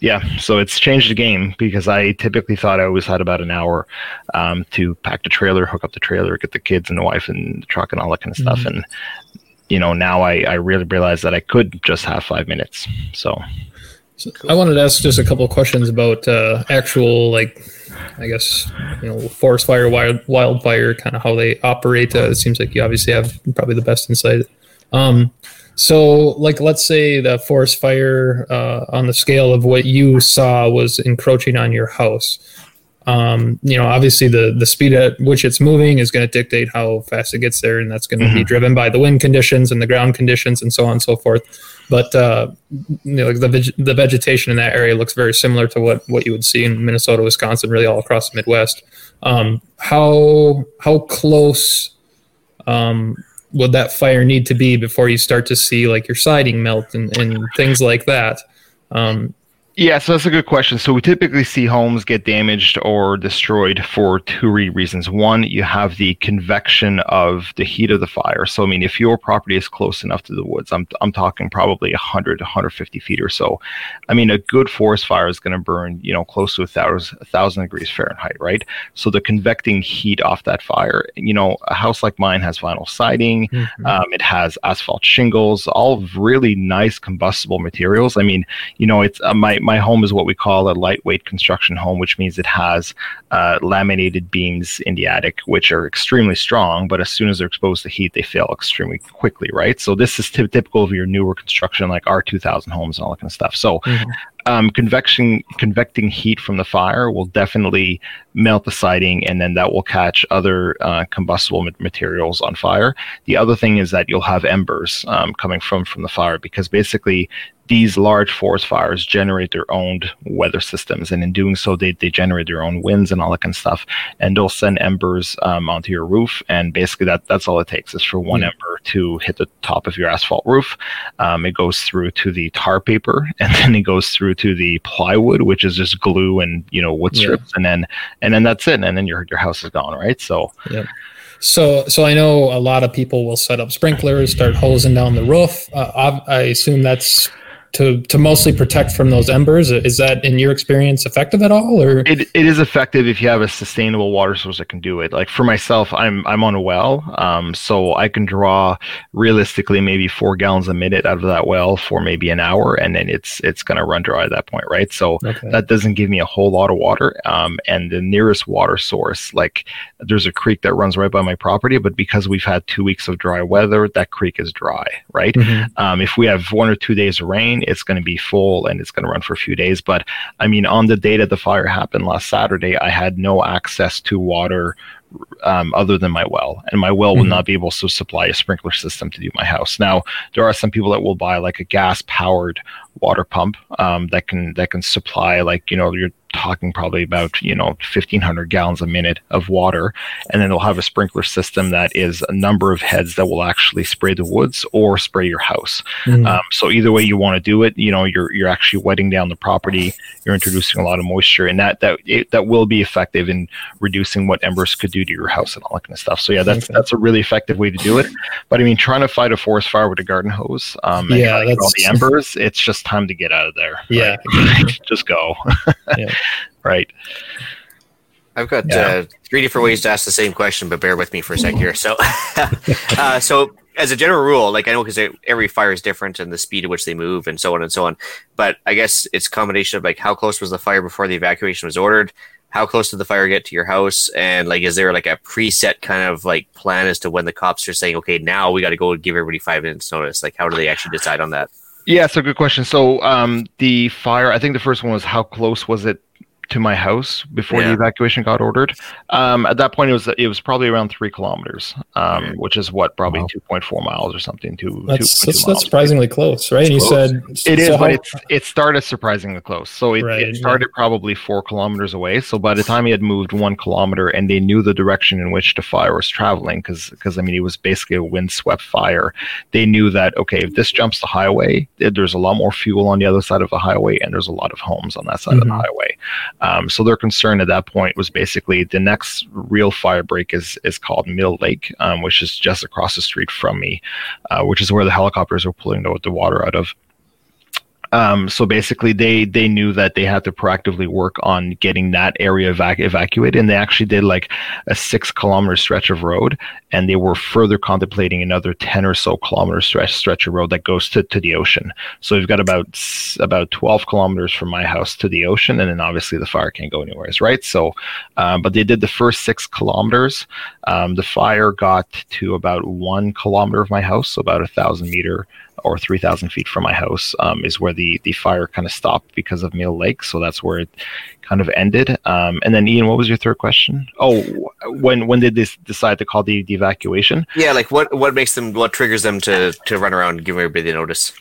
Yeah, so it's changed the game because I typically thought I always had about an hour um, to pack the trailer, hook up the trailer, get the kids and the wife and the truck and all that kind of stuff. Mm-hmm. And you know, now I, I really realize that I could just have five minutes. So, so I wanted to ask just a couple of questions about uh, actual, like, I guess, you know, forest fire, wild, wildfire, kind of how they operate. Uh, it seems like you obviously have probably the best insight. Um, so, like, let's say the forest fire uh, on the scale of what you saw was encroaching on your house. Um, you know, obviously the the speed at which it's moving is going to dictate how fast it gets there, and that's going to mm-hmm. be driven by the wind conditions and the ground conditions and so on and so forth. But uh, you know, like the veg- the vegetation in that area looks very similar to what what you would see in Minnesota, Wisconsin, really all across the Midwest. Um, how how close um, would that fire need to be before you start to see like your siding melt and, and things like that? Um, yeah, so that's a good question. So we typically see homes get damaged or destroyed for two reasons. One, you have the convection of the heat of the fire. So I mean, if your property is close enough to the woods, I'm I'm talking probably 100 150 feet or so. I mean, a good forest fire is going to burn, you know, close to a thousand, a thousand degrees Fahrenheit, right? So the convecting heat off that fire, you know, a house like mine has vinyl siding, mm-hmm. um, it has asphalt shingles, all really nice combustible materials. I mean, you know, it's uh, my my home is what we call a lightweight construction home, which means it has uh, laminated beams in the attic, which are extremely strong, but as soon as they're exposed to heat, they fail extremely quickly, right? So this is t- typical of your newer construction, like R2000 homes and all that kind of stuff. So mm-hmm. um, convection, convecting heat from the fire will definitely melt the siding, and then that will catch other uh, combustible materials on fire. The other thing is that you'll have embers um, coming from from the fire because basically these large forest fires generate their own weather systems, and in doing so, they, they generate their own winds and all that kind of stuff. And they'll send embers um, onto your roof, and basically that that's all it takes is for one mm. ember to hit the top of your asphalt roof. Um, it goes through to the tar paper, and then it goes through to the plywood, which is just glue and you know wood strips, yeah. and then and then that's it, and then your your house is gone, right? So. Yep. So, so I know a lot of people will set up sprinklers, start hosing down the roof. Uh, I, I assume that's to to mostly protect from those embers. Is that in your experience effective at all, or it, it is effective if you have a sustainable water source that can do it. Like for myself, I'm I'm on a well, um, so I can draw realistically maybe four gallons a minute out of that well for maybe an hour, and then it's it's gonna run dry at that point, right? So okay. that doesn't give me a whole lot of water. Um, and the nearest water source, like there's a creek that runs right by my property, but because we've had two weeks of dry weather, that creek is dry, right? Mm-hmm. Um, if we have one or two days of rain it's going to be full and it's going to run for a few days. But I mean, on the day that the fire happened last Saturday, I had no access to water um, other than my well, and my well mm-hmm. will not be able to supply a sprinkler system to do my house. Now, there are some people that will buy like a gas powered water pump um, that can that can supply like you know you're talking probably about you know 1500 gallons a minute of water and then they'll have a sprinkler system that is a number of heads that will actually spray the woods or spray your house mm-hmm. um, so either way you want to do it you know you're you're actually wetting down the property you're introducing a lot of moisture and that that it, that will be effective in reducing what embers could do to your house and all that kind of stuff so yeah that's okay. that's a really effective way to do it but i mean trying to fight a forest fire with a garden hose um, yeah that's... all the embers it's just time to get out of there yeah right? just go yeah right? I've got yeah. uh, three different ways to ask the same question, but bear with me for a sec here. So, uh, so as a general rule, like I know because every fire is different and the speed at which they move and so on and so on. But I guess it's a combination of like how close was the fire before the evacuation was ordered, how close did the fire get to your house, and like is there like a preset kind of like plan as to when the cops are saying, okay, now we got to go and give everybody five minutes notice? Like how do they actually decide on that? Yeah, it's a good question. So um, the fire, I think the first one was how close was it to my house before yeah. the evacuation got ordered. Um, at that point, it was it was probably around three kilometers, um, which is what probably wow. two point four miles or something. Two, that's, that's, that's surprisingly close, right? you close. said it so is, how, but it's, it started surprisingly close. So it, right, it started yeah. probably four kilometers away. So by the time he had moved one kilometer, and they knew the direction in which the fire was traveling, because because I mean it was basically a windswept fire. They knew that okay, if this jumps the highway, there's a lot more fuel on the other side of the highway, and there's a lot of homes on that side mm-hmm. of the mm-hmm. highway. Um, so their concern at that point was basically the next real fire break is is called Mill Lake, um, which is just across the street from me, uh, which is where the helicopters were pulling the, the water out of. Um, so basically, they they knew that they had to proactively work on getting that area evac- evacuated, and they actually did like a six kilometer stretch of road, and they were further contemplating another ten or so kilometer stretch stretch of road that goes to, to the ocean. So we've got about about twelve kilometers from my house to the ocean, and then obviously the fire can't go anywhere, right? So, uh, but they did the first six kilometers. Um, the fire got to about one kilometer of my house, so about a thousand meter or 3,000 feet from my house um, is where the, the fire kind of stopped because of Mill Lake. So that's where it kind of ended. Um, and then, Ian, what was your third question? Oh, when when did they decide to call the, the evacuation? Yeah, like what what makes them, what triggers them to to run around and give everybody the notice?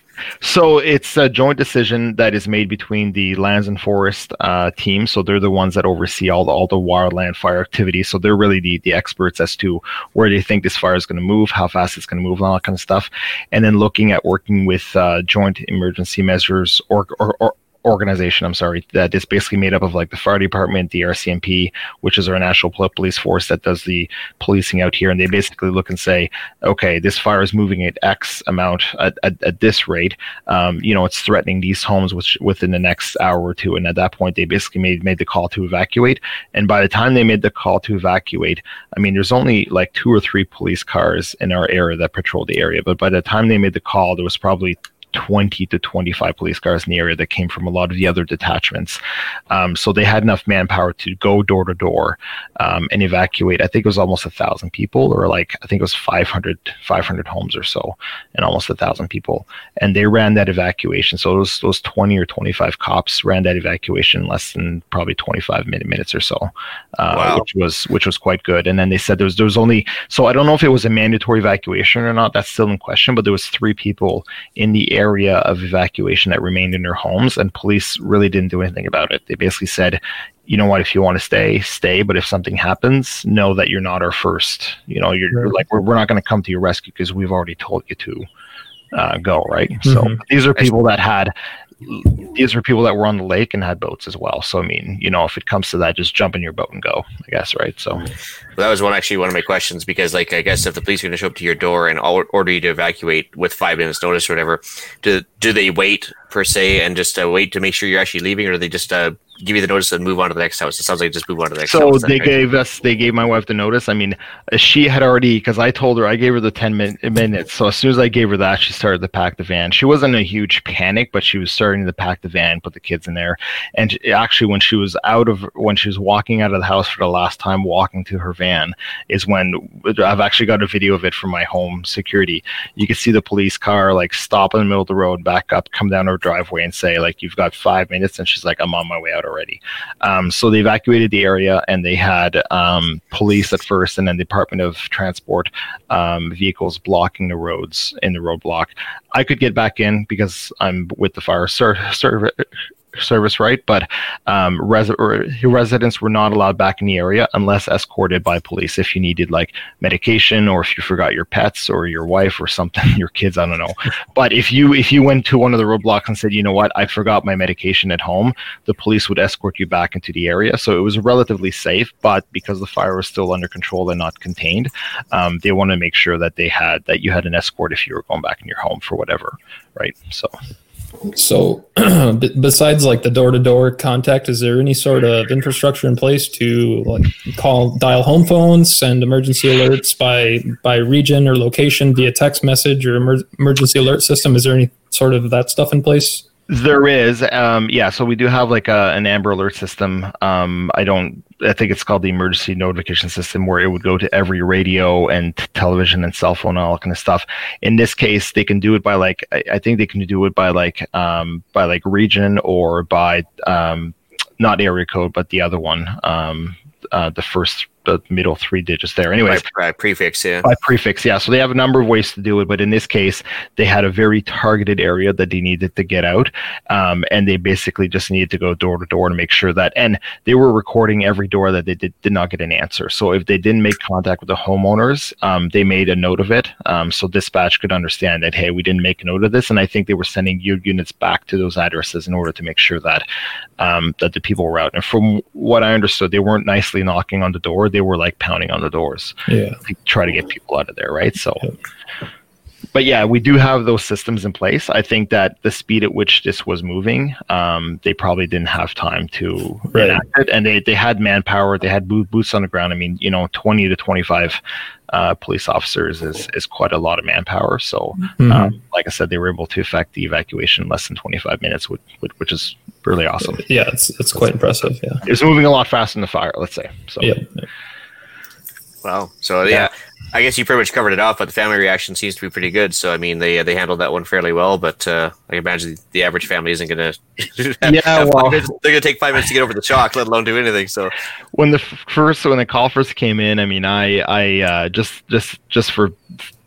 So it's a joint decision that is made between the lands and forest uh, team. So they're the ones that oversee all the all the wildland fire activity. So they're really the the experts as to where they think this fire is going to move, how fast it's going to move, and all that kind of stuff. And then looking at working with uh, joint emergency measures or, or, or organization, I'm sorry, that is basically made up of like the fire department, the RCMP, which is our national police force that does the policing out here. And they basically look and say, okay, this fire is moving at X amount at, at, at this rate. Um, you know, it's threatening these homes which, within the next hour or two. And at that point, they basically made, made the call to evacuate. And by the time they made the call to evacuate, I mean, there's only like two or three police cars in our area that patrol the area. But by the time they made the call, there was probably 20 to 25 police cars in the area that came from a lot of the other detachments. Um, so they had enough manpower to go door to door um, and evacuate. I think it was almost a thousand people, or like I think it was 500, 500 homes or so, and almost a thousand people. And they ran that evacuation. So those those 20 or 25 cops ran that evacuation in less than probably 25 minute, minutes or so, uh, wow. which was which was quite good. And then they said there was there was only so I don't know if it was a mandatory evacuation or not. That's still in question. But there was three people in the area of evacuation that remained in their homes, and police really didn't do anything about it. They basically said, you know what, if you want to stay, stay. But if something happens, know that you're not our first. You know, you're, you're like, we're, we're not going to come to your rescue because we've already told you to uh, go, right? Mm-hmm. So these are people that had these were people that were on the lake and had boats as well. So I mean, you know, if it comes to that, just jump in your boat and go. I guess, right? So that was one actually one of my questions because, like, I guess if the police are going to show up to your door and order you to evacuate with five minutes notice or whatever, do do they wait per se and just uh, wait to make sure you're actually leaving, or do they just uh, give you the notice and move on to the next house. It sounds like just move on to the next so house. So they gave us, they gave my wife the notice. I mean, she had already, because I told her, I gave her the 10 min- minutes. So as soon as I gave her that, she started to pack the van. She wasn't in a huge panic, but she was starting to pack the van, put the kids in there. And actually, when she was out of, when she was walking out of the house for the last time, walking to her van, is when I've actually got a video of it from my home security. You can see the police car like stop in the middle of the road, back up, come down her driveway and say, like, you've got five minutes. And she's like, I'm on my way out already. Um, so they evacuated the area and they had um, police at first and then the Department of Transport um, vehicles blocking the roads in the roadblock. I could get back in because I'm with the fire service service right, but um, res- residents were not allowed back in the area unless escorted by police. If you needed like medication, or if you forgot your pets, or your wife, or something, your kids, I don't know. But if you if you went to one of the roadblocks and said, you know what, I forgot my medication at home, the police would escort you back into the area. So it was relatively safe, but because the fire was still under control and not contained, um, they wanted to make sure that they had that you had an escort if you were going back in your home for whatever, right? So. So, besides like the door-to-door contact, is there any sort of infrastructure in place to like call, dial home phones, send emergency alerts by by region or location via text message or emer- emergency alert system? Is there any sort of that stuff in place? There is, um, yeah. So we do have like a, an Amber Alert system. Um, I don't, I think it's called the Emergency Notification System, where it would go to every radio and television and cell phone and all kind of stuff. In this case, they can do it by like, I, I think they can do it by like, um, by like region or by um, not area code, but the other one, um, uh, the first the middle three digits there. Anyways, by, by, prefix, yeah. By prefix, yeah. So they have a number of ways to do it, but in this case, they had a very targeted area that they needed to get out, um, and they basically just needed to go door to door to make sure that. And they were recording every door that they did, did not get an answer. So if they didn't make contact with the homeowners, um, they made a note of it, um, so dispatch could understand that hey, we didn't make a note of this, and I think they were sending units back to those addresses in order to make sure that um, that the people were out. And from what I understood, they weren't nicely knocking on the door they were like pounding on the doors. Yeah. To try to get people out of there, right? So but yeah, we do have those systems in place. I think that the speed at which this was moving, um, they probably didn't have time to right. enact it, and they, they had manpower, they had boots on the ground. I mean, you know, twenty to twenty five uh, police officers is is quite a lot of manpower. So, mm-hmm. um, like I said, they were able to effect the evacuation in less than twenty five minutes, which, which is really awesome. Yeah, it's it's quite impressive. Yeah, it's moving a lot faster than the fire. Let's say. So. Yeah. Wow. So yeah. yeah. I guess you pretty much covered it off, but the family reaction seems to be pretty good. So I mean, they they handled that one fairly well. But uh, I imagine the average family isn't going to. Yeah, well, they're going to take five minutes to get over the shock, let alone do anything. So when the first when the call first came in, I mean, I I uh, just just just for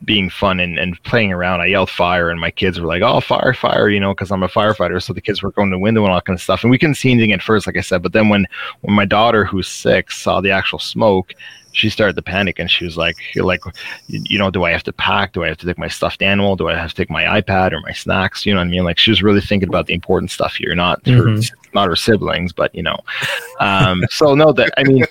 being fun and, and playing around, I yelled fire, and my kids were like, "Oh, fire, fire!" You know, because I'm a firefighter. So the kids were going to the window and all kind of stuff, and we couldn't see anything at first, like I said. But then when when my daughter, who's six, saw the actual smoke she started to panic and she was like like you know do i have to pack? Do i have to take my stuffed animal? Do i have to take my ipad or my snacks? You know what i mean? Like she was really thinking about the important stuff here not mm-hmm. her not her siblings, but you know. Um, so no, that I mean,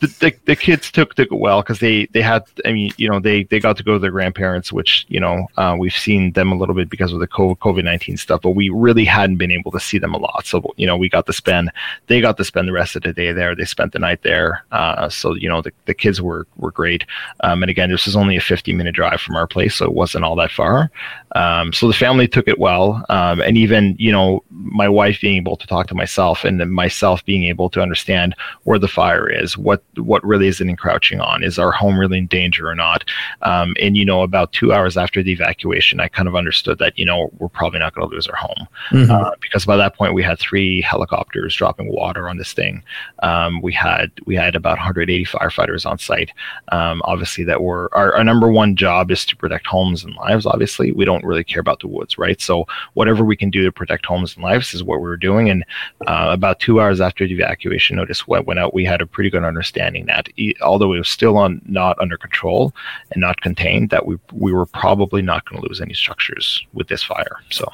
the, the, the, kids took took it well because they they had I mean you know they they got to go to their grandparents, which you know uh, we've seen them a little bit because of the COVID nineteen stuff, but we really hadn't been able to see them a lot. So you know we got to spend they got to spend the rest of the day there. They spent the night there. Uh, so you know the, the kids were were great. Um, and again, this is only a fifty minute drive from our place, so it wasn't all that far. Um, so the family took it well, um, and even you know my wife being able to talk to myself and myself being able to understand where the fire is, what what really is it encroaching on, is our home really in danger or not? Um, and you know, about two hours after the evacuation, I kind of understood that you know we're probably not going to lose our home mm-hmm. uh, because by that point we had three helicopters dropping water on this thing. Um, we had we had about 180 firefighters on site. Um, obviously, that were our, our number one job is to protect homes and lives. Obviously, we don't really care about the woods, right? So whatever we can do to protect homes and lives is what we were doing. And uh, about two hours after the evacuation notice went, went out, we had a pretty good understanding that although it was still on not under control and not contained, that we we were probably not going to lose any structures with this fire. So.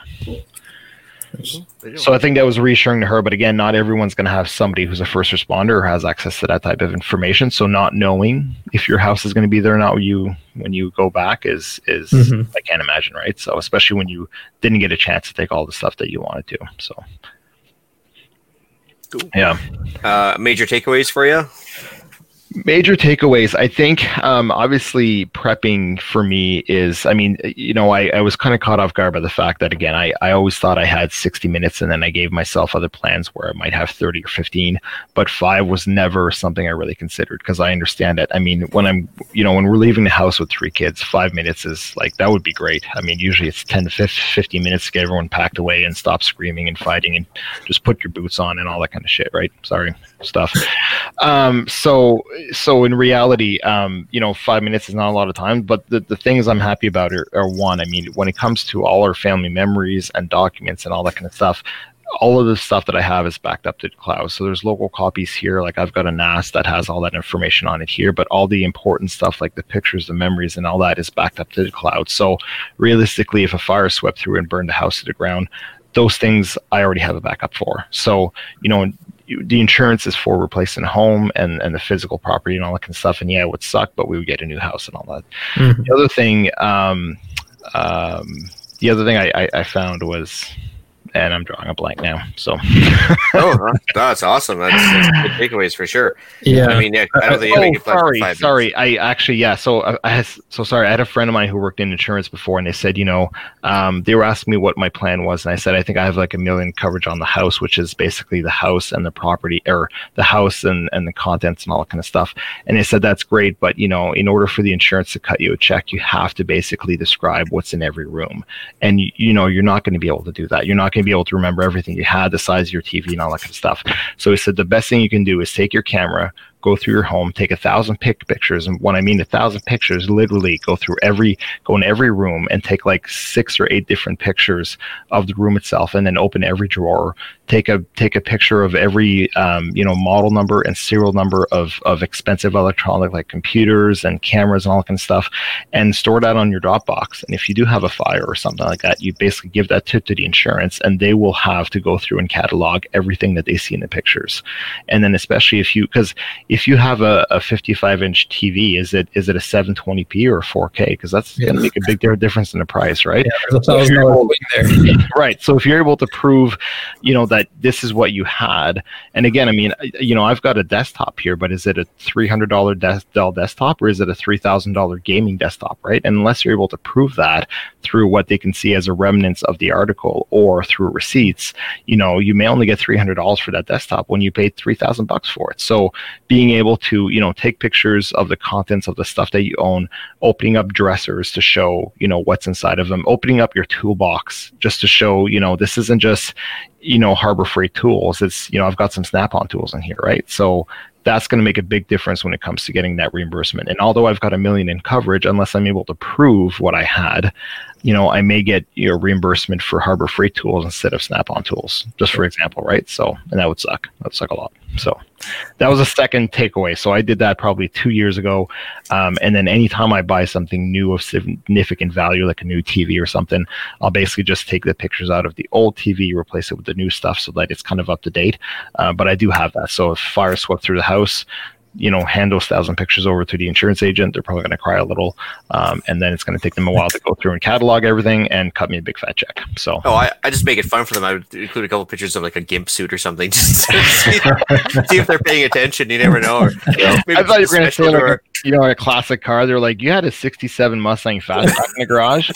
So I think that was reassuring to her. But again, not everyone's going to have somebody who's a first responder or has access to that type of information. So not knowing if your house is going to be there or not when you when you go back is is mm-hmm. I can't imagine, right? So especially when you didn't get a chance to take all the stuff that you wanted to. So Cool. Yeah. Uh, major takeaways for you? Major takeaways. I think um, obviously prepping for me is, I mean, you know, I, I was kind of caught off guard by the fact that, again, I, I always thought I had 60 minutes and then I gave myself other plans where I might have 30 or 15, but five was never something I really considered because I understand it. I mean, when I'm, you know, when we're leaving the house with three kids, five minutes is like, that would be great. I mean, usually it's 10 to 15 minutes to get everyone packed away and stop screaming and fighting and just put your boots on and all that kind of shit, right? Sorry, stuff. Um, so, so in reality, um, you know, five minutes is not a lot of time. But the, the things I'm happy about are, are one. I mean, when it comes to all our family memories and documents and all that kind of stuff, all of the stuff that I have is backed up to the cloud. So there's local copies here. Like I've got a NAS that has all that information on it here, but all the important stuff like the pictures, the memories, and all that is backed up to the cloud. So realistically, if a fire swept through and burned the house to the ground, those things I already have a backup for. So, you know, the insurance is for replacing a home and, and the physical property and all that kind of stuff. And yeah, it would suck, but we would get a new house and all that. Mm-hmm. The other thing, um, um, the other thing I, I, I found was and I'm drawing a blank now. So, oh, that's awesome. That's, that's good takeaways for sure. Yeah, I mean, yeah, I don't think oh, sorry, sorry. I actually, yeah. So I, I so sorry. I had a friend of mine who worked in insurance before, and they said, you know, um, they were asking me what my plan was, and I said, I think I have like a million coverage on the house, which is basically the house and the property, or the house and and the contents and all that kind of stuff. And they said that's great, but you know, in order for the insurance to cut you a check, you have to basically describe what's in every room, and you, you know, you're not going to be able to do that. You're not going to be able to remember everything you had, the size of your TV, and all that kind of stuff. So he said the best thing you can do is take your camera, go through your home, take a thousand pic pictures. And when I mean a thousand pictures, literally go through every, go in every room and take like six or eight different pictures of the room itself, and then open every drawer. Take a take a picture of every um, you know model number and serial number of of expensive electronic like computers and cameras and all that kind of stuff, and store that on your Dropbox. And if you do have a fire or something like that, you basically give that tip to the insurance, and they will have to go through and catalog everything that they see in the pictures. And then especially if you because if you have a, a 55 inch TV, is it is it a 720p or 4K? Because that's yeah. going to make a big difference in the price, right? Yeah, so there. right. So if you're able to prove, you know, that this is what you had, and again, I mean, you know, I've got a desktop here, but is it a $300 des- Dell desktop or is it a $3,000 gaming desktop, right? And unless you're able to prove that through what they can see as a remnants of the article or through receipts, you know, you may only get $300 for that desktop when you paid 3000 bucks for it. So being able to you know take pictures of the contents of the stuff that you own opening up dressers to show you know what's inside of them opening up your toolbox just to show you know this isn't just you know harbor freight tools it's you know i've got some snap on tools in here right so that's going to make a big difference when it comes to getting that reimbursement. And although I've got a million in coverage, unless I'm able to prove what I had, you know, I may get your know, reimbursement for Harbor Freight tools instead of Snap-on tools, just for example, right? So, and that would suck. That would suck a lot. So, that was a second takeaway. So I did that probably two years ago, um, and then anytime I buy something new of significant value, like a new TV or something, I'll basically just take the pictures out of the old TV, replace it with the new stuff, so that it's kind of up to date. Uh, but I do have that. So if fire swept through the house, you know, hand those thousand pictures over to the insurance agent. They're probably going to cry a little, um, and then it's going to take them a while to go through and catalog everything and cut me a big fat check. So, oh, I, I just make it fun for them. I would include a couple pictures of like a gimp suit or something, just to see, see if they're paying attention. You never know. Or, you know I thought you were going to say like a, you know a classic car. They're like, you had a '67 Mustang Fastback in the garage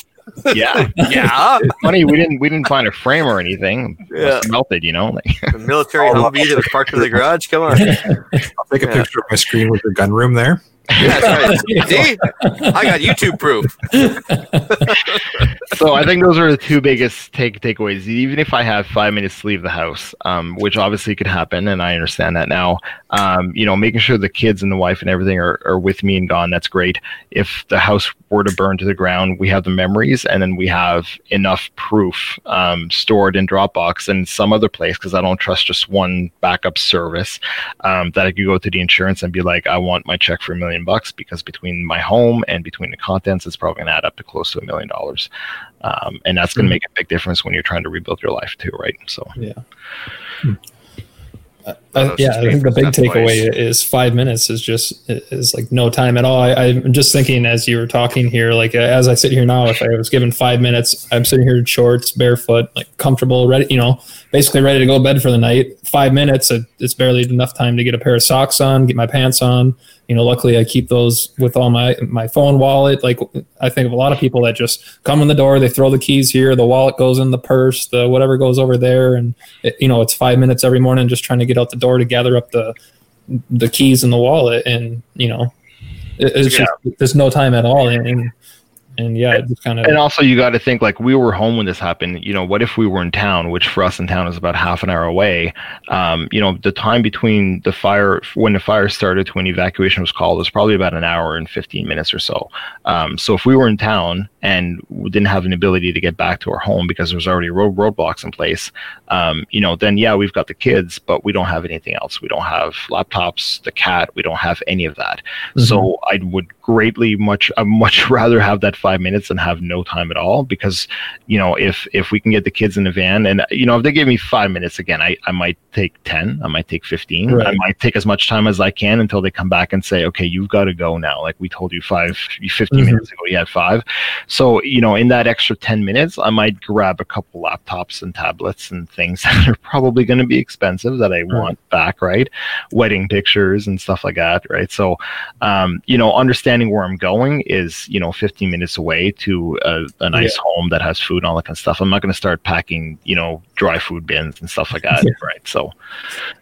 yeah, yeah. It's funny we didn't we didn't find a frame or anything. Yeah. melted, you know. Like, the military Humvee that was parked in the garage. Come on. I'll take a yeah. picture of my screen with the gun room there. Yeah, right. See, I got YouTube proof. so I think those are the two biggest take takeaways. Even if I have five minutes to leave the house, um, which obviously could happen, and I understand that now. Um, you know, making sure the kids and the wife and everything are, are with me and gone. That's great. If the house were to burn to the ground, we have the memories, and then we have enough proof um, stored in Dropbox and some other place because I don't trust just one backup service um, that I could go to the insurance and be like, I want my check for a million million bucks because between my home and between the contents, it's probably going to add up to close to a million dollars. Um, and that's going to mm-hmm. make a big difference when you're trying to rebuild your life too, right? So, yeah. uh, yeah, I think the big takeaway is five minutes is just is like no time at all. I, I'm just thinking as you were talking here, like uh, as I sit here now, if I was given five minutes, I'm sitting here in shorts, barefoot, like comfortable, ready, you know, basically ready to go to bed for the night. Five minutes, uh, it's barely enough time to get a pair of socks on, get my pants on. You know, luckily I keep those with all my my phone wallet. Like I think of a lot of people that just come in the door, they throw the keys here, the wallet goes in the purse, the whatever goes over there, and it, you know it's five minutes every morning just trying to get out the door to gather up the the keys in the wallet, and you know it, it's yeah. just there's no time at all, and, and and yeah, it's kind of. And also, you got to think like we were home when this happened. You know, what if we were in town, which for us in town is about half an hour away? Um, you know, the time between the fire when the fire started to when evacuation was called was probably about an hour and fifteen minutes or so. Um, so if we were in town and we didn't have an ability to get back to our home because there was already road roadblocks in place, um, you know, then yeah, we've got the kids, but we don't have anything else. We don't have laptops, the cat. We don't have any of that. Mm-hmm. So I would greatly much I much rather have that five minutes and have no time at all because you know if if we can get the kids in the van and you know if they give me five minutes again I, I might take 10 I might take 15 right. I might take as much time as I can until they come back and say okay you've got to go now like we told you five 15 mm-hmm. minutes ago you had five so you know in that extra 10 minutes I might grab a couple laptops and tablets and things that are probably going to be expensive that I right. want back right wedding pictures and stuff like that right so um, you know understanding where I'm going is you know 15 minutes away to a, a nice yeah. home that has food and all that kind of stuff. I'm not going to start packing, you know, dry food bins and stuff like that, yeah. right? So,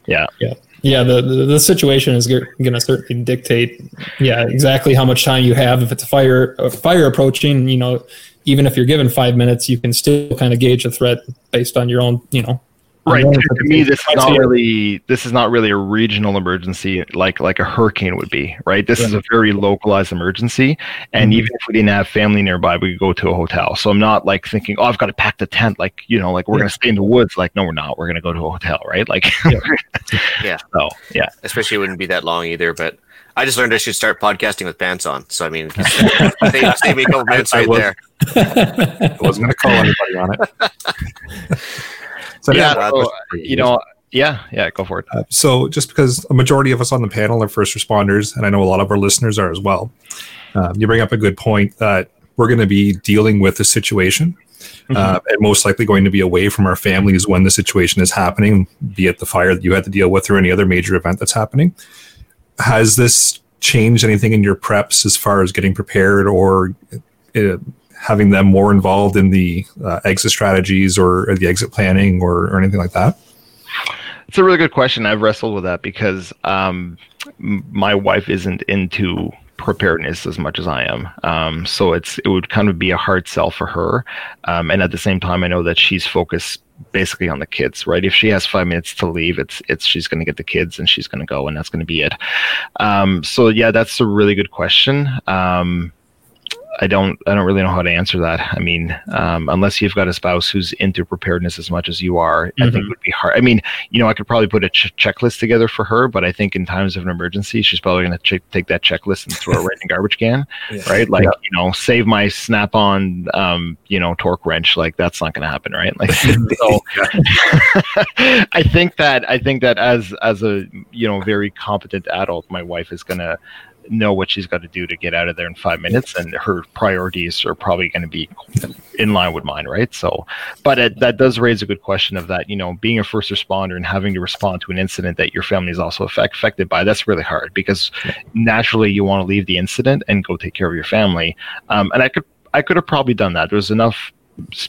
yeah, yeah, yeah. The the, the situation is going to certainly dictate, yeah, exactly how much time you have. If it's a fire a fire approaching, you know, even if you're given five minutes, you can still kind of gauge a threat based on your own, you know, right to me this is not really this is not really a regional emergency like like a hurricane would be right this is a very localized emergency and mm-hmm. even if we didn't have family nearby we could go to a hotel so i'm not like thinking oh i've got to pack the tent like you know like we're yeah. going to stay in the woods like no we're not we're going to go to a hotel right like yeah. yeah so yeah especially it wouldn't be that long either but I just learned I should start podcasting with pants on. So I mean, save, save me a couple minutes right there. I wasn't going to call anybody on it. So yeah, so, you know, yeah, yeah, go for it. Uh, so just because a majority of us on the panel are first responders, and I know a lot of our listeners are as well, um, you bring up a good point that we're going to be dealing with the situation. Mm-hmm. Uh, and most likely going to be away from our families when the situation is happening, be it the fire that you had to deal with or any other major event that's happening. Has this changed anything in your preps as far as getting prepared or uh, having them more involved in the uh, exit strategies or, or, the exit planning or, or anything like that? It's a really good question. I've wrestled with that because um, my wife isn't into preparedness as much as I am. Um, so it's it would kind of be a hard sell for her. Um, and at the same time, I know that she's focused basically on the kids, right? If she has five minutes to leave, it's it's she's going to get the kids and she's going to go, and that's going to be it. Um, so yeah, that's a really good question. Um, I don't I don't really know how to answer that. I mean, um, unless you've got a spouse who's into preparedness as much as you are, mm-hmm. I think mm-hmm. it would be hard. I mean, you know, I could probably put a ch- checklist together for her, but I think in times of an emergency, she's probably going to ch- take that checklist and throw it right in the garbage can, yeah. right? Like, yeah. you know, save my snap-on, um, you know, torque wrench. Like that's not going to happen, right? Like, so I think that I think that as as a you know very competent adult, my wife is going to know what she's got to do to get out of there in five minutes, and her priorities are probably going to be in line with mine, right? So, but it, that does raise a good question of that, you know, being a first responder and having to respond to an incident that your family is also affect, affected by. That's really hard because naturally you want to leave the incident and go take care of your family. Um, and I could I could have probably done that. There's enough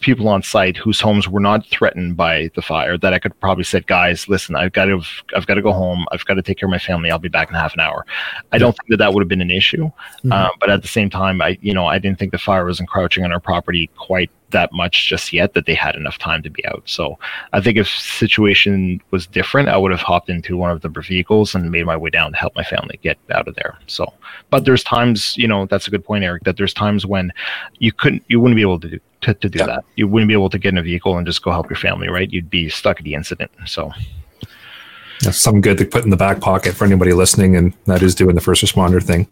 people on site whose homes were not threatened by the fire that I could probably said, guys, listen, I've got to, I've got to go home. I've got to take care of my family. I'll be back in half an hour. I don't think that that would have been an issue. Mm-hmm. Uh, but at the same time, I, you know, I didn't think the fire was encroaching on our property quite that much just yet that they had enough time to be out. So I think if situation was different, I would have hopped into one of the vehicles and made my way down to help my family get out of there. So, but there's times, you know, that's a good point, Eric, that there's times when you couldn't, you wouldn't be able to do, to, to do yeah. that. You wouldn't be able to get in a vehicle and just go help your family, right? You'd be stuck at the incident. So that's something good to put in the back pocket for anybody listening, and that is doing the first responder thing.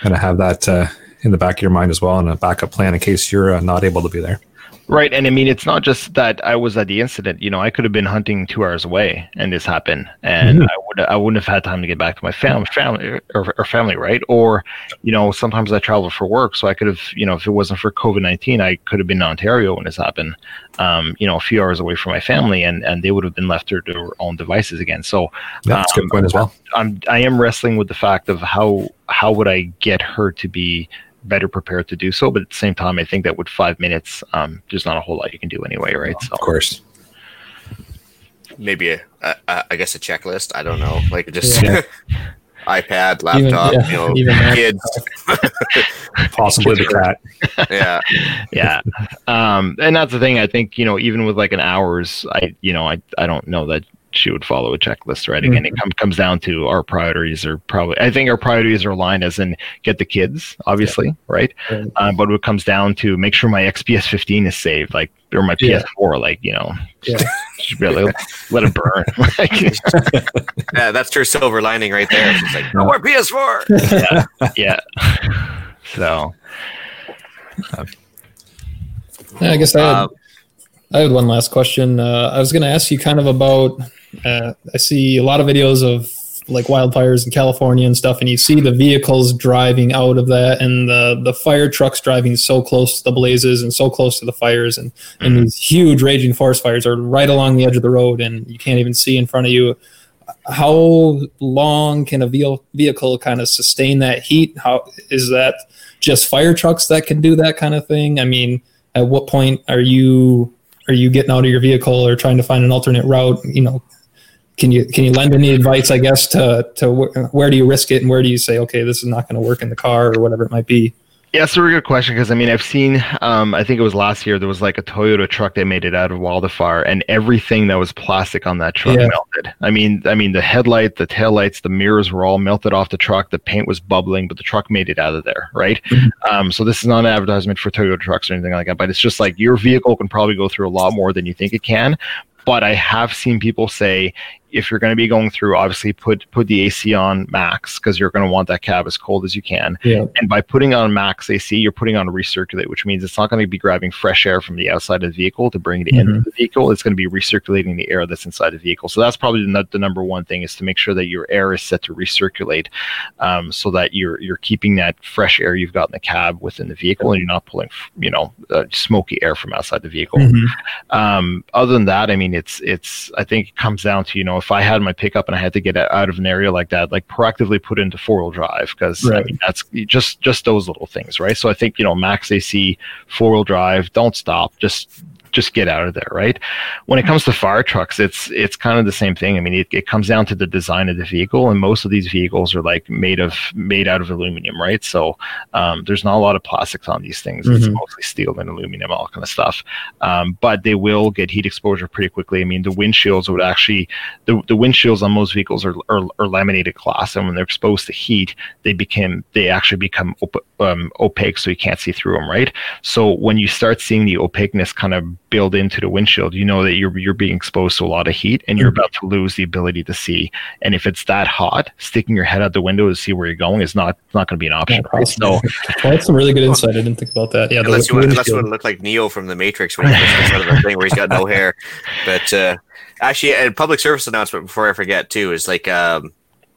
Kind of have that uh, in the back of your mind as well, and a backup plan in case you're uh, not able to be there. Right, and I mean, it's not just that I was at the incident. You know, I could have been hunting two hours away, and this happened, and mm-hmm. I would I wouldn't have had time to get back to my family, family or, or, family, right? Or, you know, sometimes I travel for work, so I could have, you know, if it wasn't for COVID nineteen, I could have been in Ontario when this happened. Um, you know, a few hours away from my family, and and they would have been left to their own devices again. So that's um, a good point as well. I'm I am wrestling with the fact of how how would I get her to be better prepared to do so. But at the same time, I think that with five minutes, um, there's not a whole lot you can do anyway, right? So. Of course. Maybe a, a, I guess a checklist. I don't know, like just yeah. iPad, laptop, even, yeah, you know, kids, possibly the cat. Yeah, yeah. Um, and that's the thing. I think you know, even with like an hours, I you know, I I don't know that she would follow a checklist, right? Again, mm-hmm. it com- comes down to our priorities are probably, I think our priorities are aligned as in get the kids, obviously, yeah. right? Um, but it comes down to make sure my XPS 15 is saved, like, or my PS4, like, you know, yeah. really let it burn. yeah, that's her silver lining right there. She's like, no more PS4. yeah. yeah. So, uh, yeah, I guess I had, um, I had one last question. Uh, I was going to ask you kind of about uh, I see a lot of videos of like wildfires in California and stuff, and you see the vehicles driving out of that, and the the fire trucks driving so close to the blazes and so close to the fires, and mm-hmm. and these huge raging forest fires are right along the edge of the road, and you can't even see in front of you. How long can a vehicle kind of sustain that heat? How is that just fire trucks that can do that kind of thing? I mean, at what point are you are you getting out of your vehicle or trying to find an alternate route? You know, can you can you lend any advice i guess to to where do you risk it and where do you say okay this is not going to work in the car or whatever it might be yeah, that's a really good question because I mean I've seen um, I think it was last year there was like a Toyota truck that made it out of wildfire and everything that was plastic on that truck yeah. melted. I mean I mean the headlight, the tail lights, the mirrors were all melted off the truck. The paint was bubbling, but the truck made it out of there, right? Mm-hmm. Um, so this is not an advertisement for Toyota trucks or anything like that, but it's just like your vehicle can probably go through a lot more than you think it can. But I have seen people say if you're going to be going through, obviously put put the AC on max because you're going to want that cab as cold as you can. Yeah. And by putting on max AC, you're putting on a recirculate, which means it's not going to be grabbing fresh air from the outside of the vehicle to bring it mm-hmm. into the vehicle. It's going to be recirculating the air that's inside the vehicle. So that's probably the, the number one thing is to make sure that your air is set to recirculate, um, so that you're you're keeping that fresh air you've got in the cab within the vehicle, and you're not pulling you know uh, smoky air from outside the vehicle. Mm-hmm. Um, other than that, I mean, it's it's I think it comes down to you know if I had my pickup and I had to get out of an area like that, like proactively put into four wheel drive because right. I mean that's just just those little things, right? So I think you know max AC, four wheel drive, don't stop, just just get out of there, right? When it comes to fire trucks, it's it's kind of the same thing. I mean, it, it comes down to the design of the vehicle, and most of these vehicles are like made of made out of aluminum, right? So um, there's not a lot of plastics on these things. Mm-hmm. It's mostly steel and aluminum, all kind of stuff. Um, but they will get heat exposure pretty quickly. I mean, the windshields would actually the, the windshields on most vehicles are, are, are laminated glass, and when they're exposed to heat, they become they actually become op- um, opaque, so you can't see through them, right? So when you start seeing the opaqueness kind of build into the windshield, you know that you're you're being exposed to a lot of heat and you're mm-hmm. about to lose the ability to see. And if it's that hot, sticking your head out the window to see where you're going is not not going to be an option. Yeah, so well, that's some really good insight. I didn't think about that. Yeah, unless you, unless you want to look like Neo from the Matrix when he's sort of the thing where he's got no hair. But uh, actually, a public service announcement before I forget too is like um,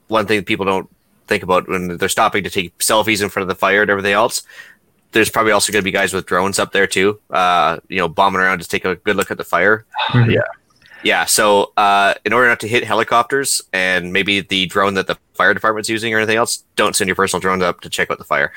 one thing people don't think about when they're stopping to take selfies in front of the fire and everything else there's probably also going to be guys with drones up there too. Uh, you know, bombing around to take a good look at the fire. Mm-hmm. Yeah, yeah. So, uh, in order not to hit helicopters and maybe the drone that the fire department's using or anything else, don't send your personal drones up to check out the fire.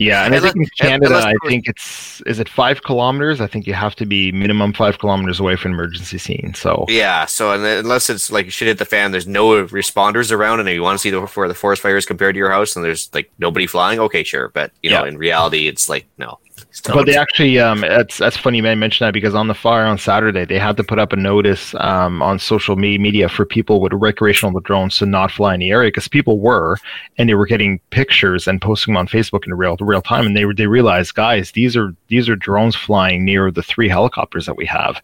Yeah, and, I think in Canada, I think it's is it five kilometers. I think you have to be minimum five kilometers away from emergency scene. So yeah, so unless it's like shit hit the fan, there's no responders around, and you want to see the where the forest fires compared to your house, and there's like nobody flying. Okay, sure, but you know, in reality, it's like no. But they actually, um, that's that's funny you mention that because on the fire on Saturday they had to put up a notice um, on social media for people with recreational drones to not fly in the area because people were, and they were getting pictures and posting them on Facebook in real real time, and they were they realized, guys, these are these are drones flying near the three helicopters that we have,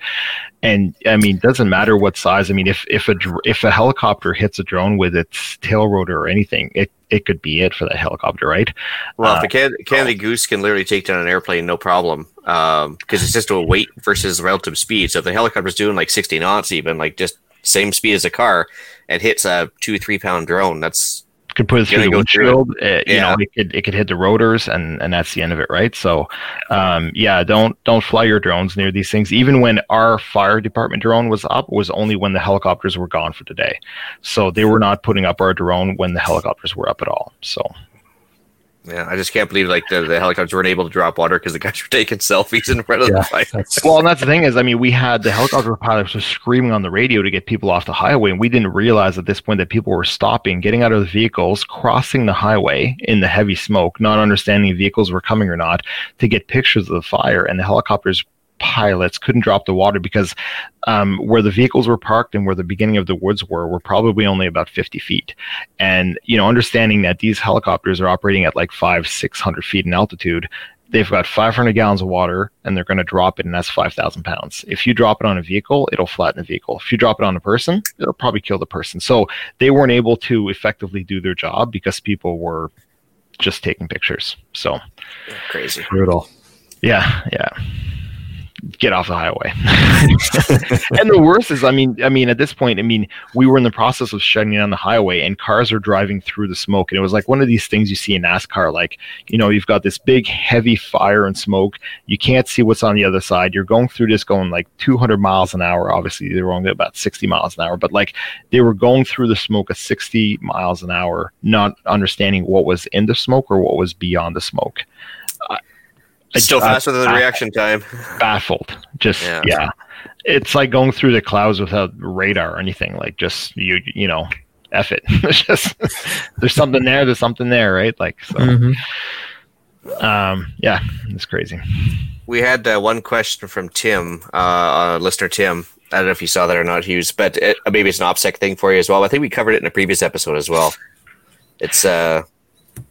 and I mean, doesn't matter what size. I mean, if if a if a helicopter hits a drone with its tail rotor or anything, it it could be it for that helicopter, right? Well, uh, if a Can- Canada Goose can literally take down an airplane, no problem, because um, it's just a weight versus relative speed. So if the helicopter's doing like 60 knots, even like just same speed as a car, and hits a two three pound drone, that's could put it through the windshield. It, you yeah. know, it could it could hit the rotors, and and that's the end of it, right? So, um, yeah, don't don't fly your drones near these things. Even when our fire department drone was up, was only when the helicopters were gone for the day. So they were not putting up our drone when the helicopters were up at all. So yeah, I just can't believe like the, the helicopters weren't able to drop water because the guys were taking selfies in front of yeah, the fire. well, and that's the thing is, I mean, we had the helicopter pilots were screaming on the radio to get people off the highway, and we didn't realize at this point that people were stopping, getting out of the vehicles, crossing the highway in the heavy smoke, not understanding if vehicles were coming or not, to get pictures of the fire, and the helicopters pilots couldn't drop the water because um, where the vehicles were parked and where the beginning of the woods were were probably only about 50 feet. And you know understanding that these helicopters are operating at like five 600 feet in altitude they've got 500 gallons of water and they're going to drop it and that's 5000 pounds. If you drop it on a vehicle it'll flatten the vehicle. If you drop it on a person it'll probably kill the person. So they weren't able to effectively do their job because people were just taking pictures. So crazy. brutal. Yeah yeah get off the highway. and the worst is, I mean, I mean, at this point, I mean, we were in the process of shutting down the highway, and cars are driving through the smoke, and it was like one of these things you see in NASCAR, like you know, you've got this big, heavy fire and smoke. You can't see what's on the other side. You're going through this, going like 200 miles an hour. Obviously, they were only about 60 miles an hour, but like they were going through the smoke at 60 miles an hour, not understanding what was in the smoke or what was beyond the smoke. It's still faster than the reaction time. Baffled. Just yeah. yeah. It's like going through the clouds without radar or anything. Like just you you know, F it. there's just there's something there, there's something there, right? Like so mm-hmm. um yeah, it's crazy. We had uh, one question from Tim, uh, uh, listener Tim. I don't know if you saw that or not, Hughes, but it, maybe it's an OPSEC thing for you as well. I think we covered it in a previous episode as well. It's uh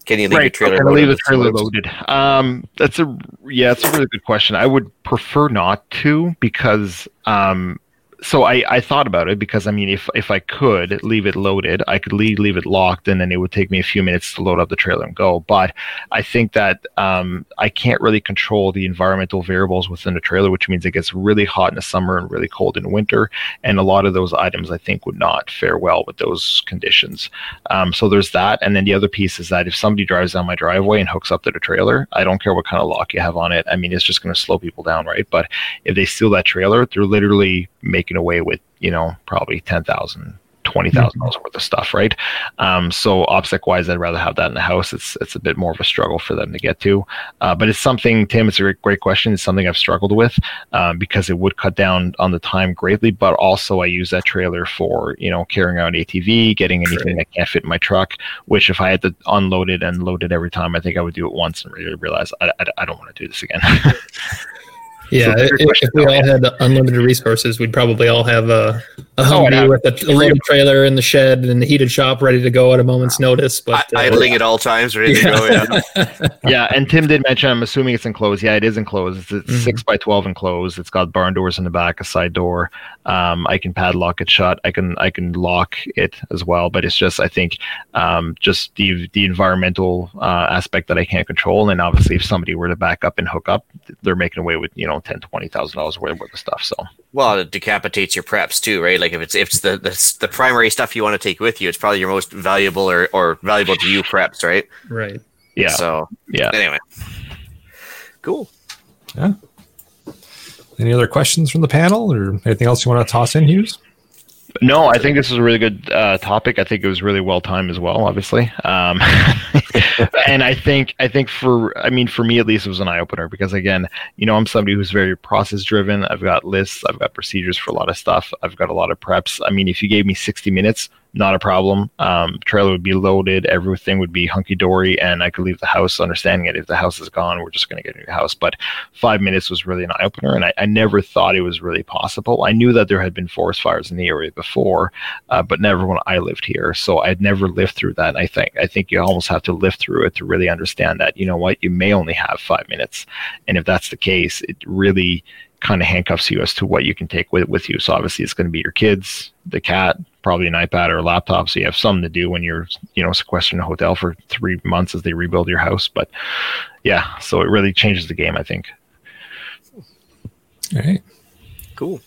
can you leave right. your trailer? Can I leave the trailer loaded? Um, that's a yeah, it's a really good question. I would prefer not to because um, so I, I thought about it because I mean if if I could leave it loaded, I could leave leave it locked, and then it would take me a few minutes to load up the trailer and go. But I think that um, I can't really control the environmental variables within the trailer, which means it gets really hot in the summer and really cold in winter, and a lot of those items I think would not fare well with those conditions. Um, so there's that, and then the other piece is that if somebody drives down my driveway and hooks up to the trailer, I don't care what kind of lock you have on it. I mean, it's just going to slow people down, right? But if they steal that trailer, they're literally making away with you know probably ten thousand twenty thousand dollars worth of stuff, right? Um, so OPSEC wise, I'd rather have that in the house. It's it's a bit more of a struggle for them to get to, uh, but it's something. Tim, it's a great, great question. It's something I've struggled with um, because it would cut down on the time greatly, but also I use that trailer for you know carrying out ATV, getting anything that can't fit in my truck. Which if I had to unload it and load it every time, I think I would do it once and really realize I, I, I don't want to do this again. Yeah, so if, if, we all had unlimited resources, we'd probably all have a, a oh, Humvee oh, with a, a loaded trailer in the shed and the heated shop ready to go at a moment's notice. But I, uh, idling at all times, ready yeah. to go. Yeah. yeah, and Tim did mention. I'm assuming it's enclosed. Yeah, it is enclosed. It's, it's mm-hmm. six by twelve enclosed. It's got barn doors in the back, a side door. Um, I can padlock it shut. I can I can lock it as well. But it's just I think um, just the the environmental uh, aspect that I can't control. And obviously, if somebody were to back up and hook up, they're making away with you know ten twenty thousand dollars worth of stuff. So well, it decapitates your preps too, right? Like if it's if it's the, the the primary stuff you want to take with you, it's probably your most valuable or or valuable to you preps, right? Right. Yeah. So yeah. Anyway, cool. Yeah. Any other questions from the panel or anything else you want to toss in, Hughes? No, I think this is a really good uh, topic. I think it was really well timed as well, obviously. Um, and I think I think for I mean for me at least it was an eye opener because again, you know, I'm somebody who's very process driven. I've got lists, I've got procedures for a lot of stuff. I've got a lot of preps. I mean, if you gave me 60 minutes, not a problem. Um, trailer would be loaded, everything would be hunky dory, and I could leave the house understanding it. If the house is gone, we're just going to get a new house. But five minutes was really an eye opener, and I, I, never thought it was really possible. I knew that there had been forest fires in the area before, uh, but never when I lived here. So I'd never lived through that. I think I think you almost have to live through it to really understand that. You know what? You may only have five minutes, and if that's the case, it really kind of handcuffs you as to what you can take with with you. So obviously, it's going to be your kids, the cat, probably an iPad or a laptop, so you have something to do when you're you know sequestered in a hotel for three months as they rebuild your house. But yeah, so it really changes the game, I think. All right. Cool.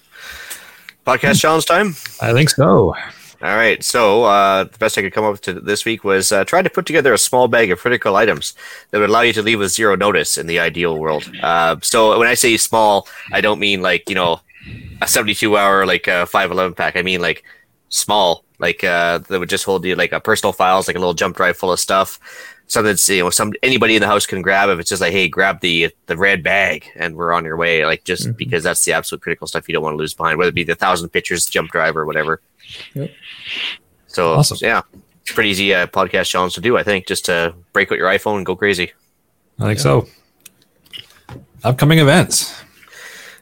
Podcast challenge time. I think so. All right. So uh, the best I could come up with this week was uh, try to put together a small bag of critical items that would allow you to leave with zero notice in the ideal world. Uh, so when I say small, I don't mean like you know a seventy-two hour like uh, five eleven pack. I mean like small, like uh, that would just hold you like a personal files, like a little jump drive full of stuff. Something that's you know some anybody in the house can grab if it's just like hey grab the the red bag and we're on your way like just mm-hmm. because that's the absolute critical stuff you don't want to lose behind whether it be the thousand pictures jump drive or whatever. Yep. So awesome. yeah, it's pretty easy uh, podcast challenge to do. I think just to break out your iPhone and go crazy. I think yeah. so. Upcoming events.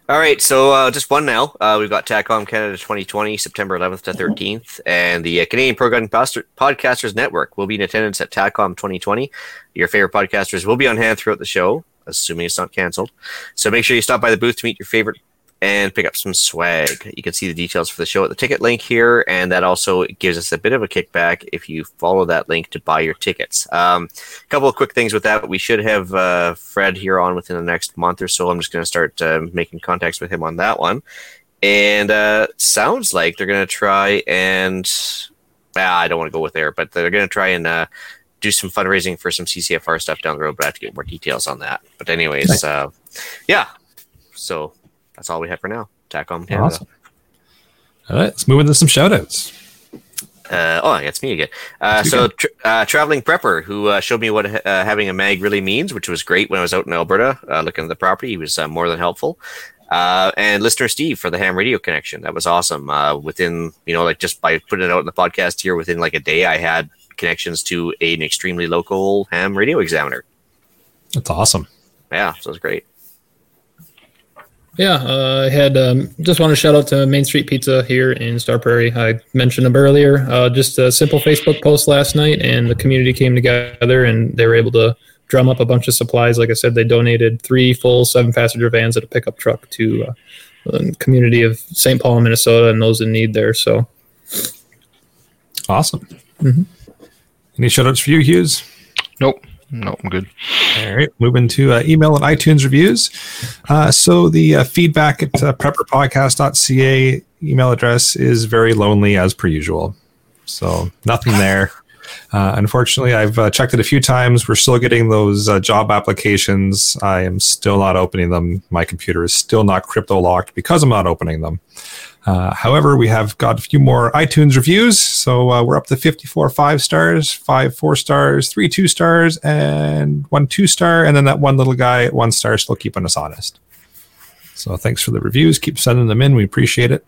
All right, so uh, just one now. Uh, we've got TACOM Canada 2020, September 11th to 13th, and the uh, Canadian Programming Podcasters Network will be in attendance at TACOM 2020. Your favorite podcasters will be on hand throughout the show, assuming it's not canceled. So make sure you stop by the booth to meet your favorite and pick up some swag. You can see the details for the show at the ticket link here, and that also gives us a bit of a kickback if you follow that link to buy your tickets. A um, couple of quick things with that. We should have uh, Fred here on within the next month or so. I'm just going to start uh, making contacts with him on that one. And uh, sounds like they're going to try and. Ah, I don't want to go with there, but they're going to try and uh, do some fundraising for some CCFR stuff down the road, but I have to get more details on that. But anyways, uh, yeah. So that's all we have for now. TACOM Canada. Awesome. All right, let's move into some shoutouts. Uh, oh, it's me again. Uh, so, tra- uh, traveling prepper who uh, showed me what uh, having a mag really means, which was great when I was out in Alberta uh, looking at the property. He was more than helpful. and listener Steve for the ham radio connection. That was awesome. within, you know, like just by putting it out in the podcast here, within like a day, I had connections to an extremely local ham radio examiner. That's awesome. Yeah, so it was great. Yeah, uh, I had um, just want to shout out to Main Street Pizza here in Star Prairie. I mentioned them earlier. Uh, just a simple Facebook post last night, and the community came together and they were able to drum up a bunch of supplies. Like I said, they donated three full seven passenger vans and a pickup truck to uh, the community of St. Paul, Minnesota, and those in need there. So awesome. Mm-hmm. Any shout outs for you, Hughes? Nope. No, I'm good. All right, moving to uh, email and iTunes reviews. Uh, so the uh, feedback at uh, prepperpodcast.ca email address is very lonely as per usual. So nothing there. Uh, unfortunately, I've uh, checked it a few times. We're still getting those uh, job applications. I am still not opening them. My computer is still not crypto locked because I'm not opening them. Uh, however, we have got a few more iTunes reviews. So uh, we're up to 54 five stars, five four stars, three two stars, and one two star. And then that one little guy at one star, still keeping us honest. So thanks for the reviews. Keep sending them in. We appreciate it.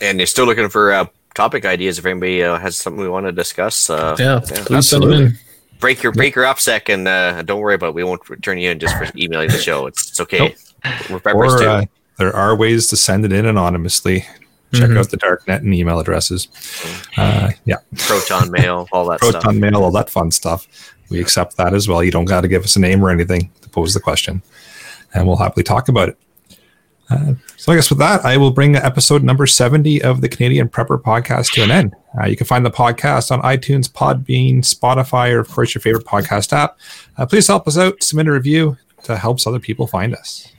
And you're still looking for topic ideas if anybody uh, has something we want to discuss. Uh, yeah, yeah, please send them in. Break your break your OPSEC and uh, don't worry about it. We won't turn you in just for emailing the show. It's, it's okay. Nope. We're or, too there are ways to send it in anonymously. Check mm-hmm. out the darknet and email addresses. Uh, yeah, Proton mail, all that. Proton stuff. mail, all that fun stuff. We accept that as well. You don't got to give us a name or anything to pose the question, and we'll happily talk about it. Uh, so I guess with that, I will bring episode number 70 of the Canadian Prepper podcast to an end. Uh, you can find the podcast on iTunes, Podbean, Spotify, or of course your favorite podcast app. Uh, please help us out, submit a review to help other people find us.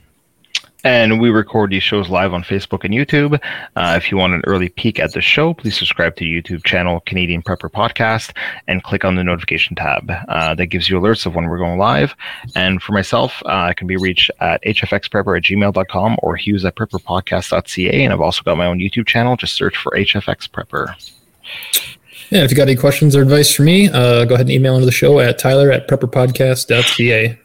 And we record these shows live on Facebook and YouTube. Uh, if you want an early peek at the show, please subscribe to YouTube channel Canadian Prepper Podcast and click on the notification tab. Uh, that gives you alerts of when we're going live. And for myself, uh, I can be reached at hfxprepper at gmail.com or hughes at prepperpodcast.ca. And I've also got my own YouTube channel. Just search for HFX Prepper. Yeah, if you got any questions or advice for me, uh, go ahead and email into the show at tyler at prepperpodcast.ca.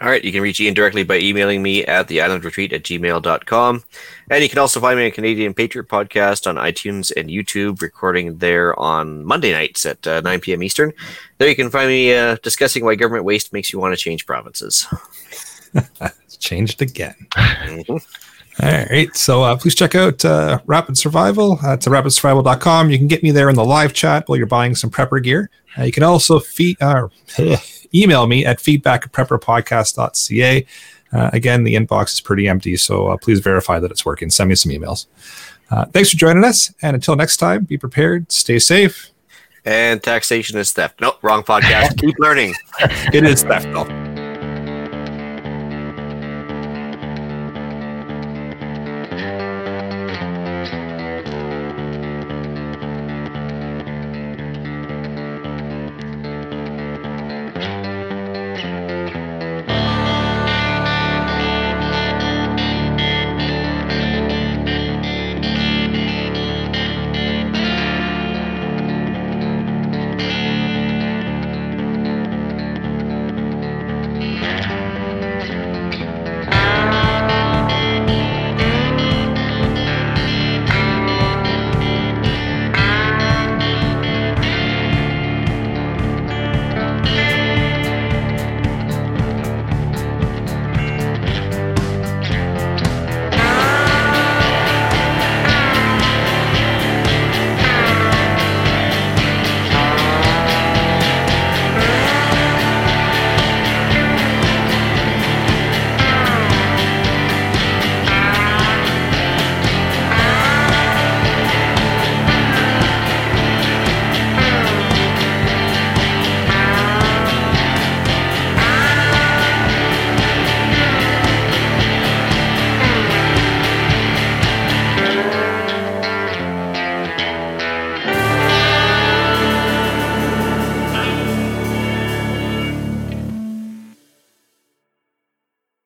All right, you can reach Ian directly by emailing me at theislandretreat at gmail.com. And you can also find me on Canadian Patriot Podcast on iTunes and YouTube, recording there on Monday nights at uh, 9 p.m. Eastern. There you can find me uh, discussing why government waste makes you want to change provinces. changed again. Mm-hmm. All right. So uh, please check out uh, Rapid Survival. Uh, it's rapidsurvival.com. You can get me there in the live chat while you're buying some prepper gear. Uh, you can also feed, uh, email me at feedback at prepperpodcast.ca. Uh, again, the inbox is pretty empty, so uh, please verify that it's working. Send me some emails. Uh, thanks for joining us, and until next time, be prepared, stay safe. And taxation is theft. Nope, wrong podcast. Keep learning. It is theft, though.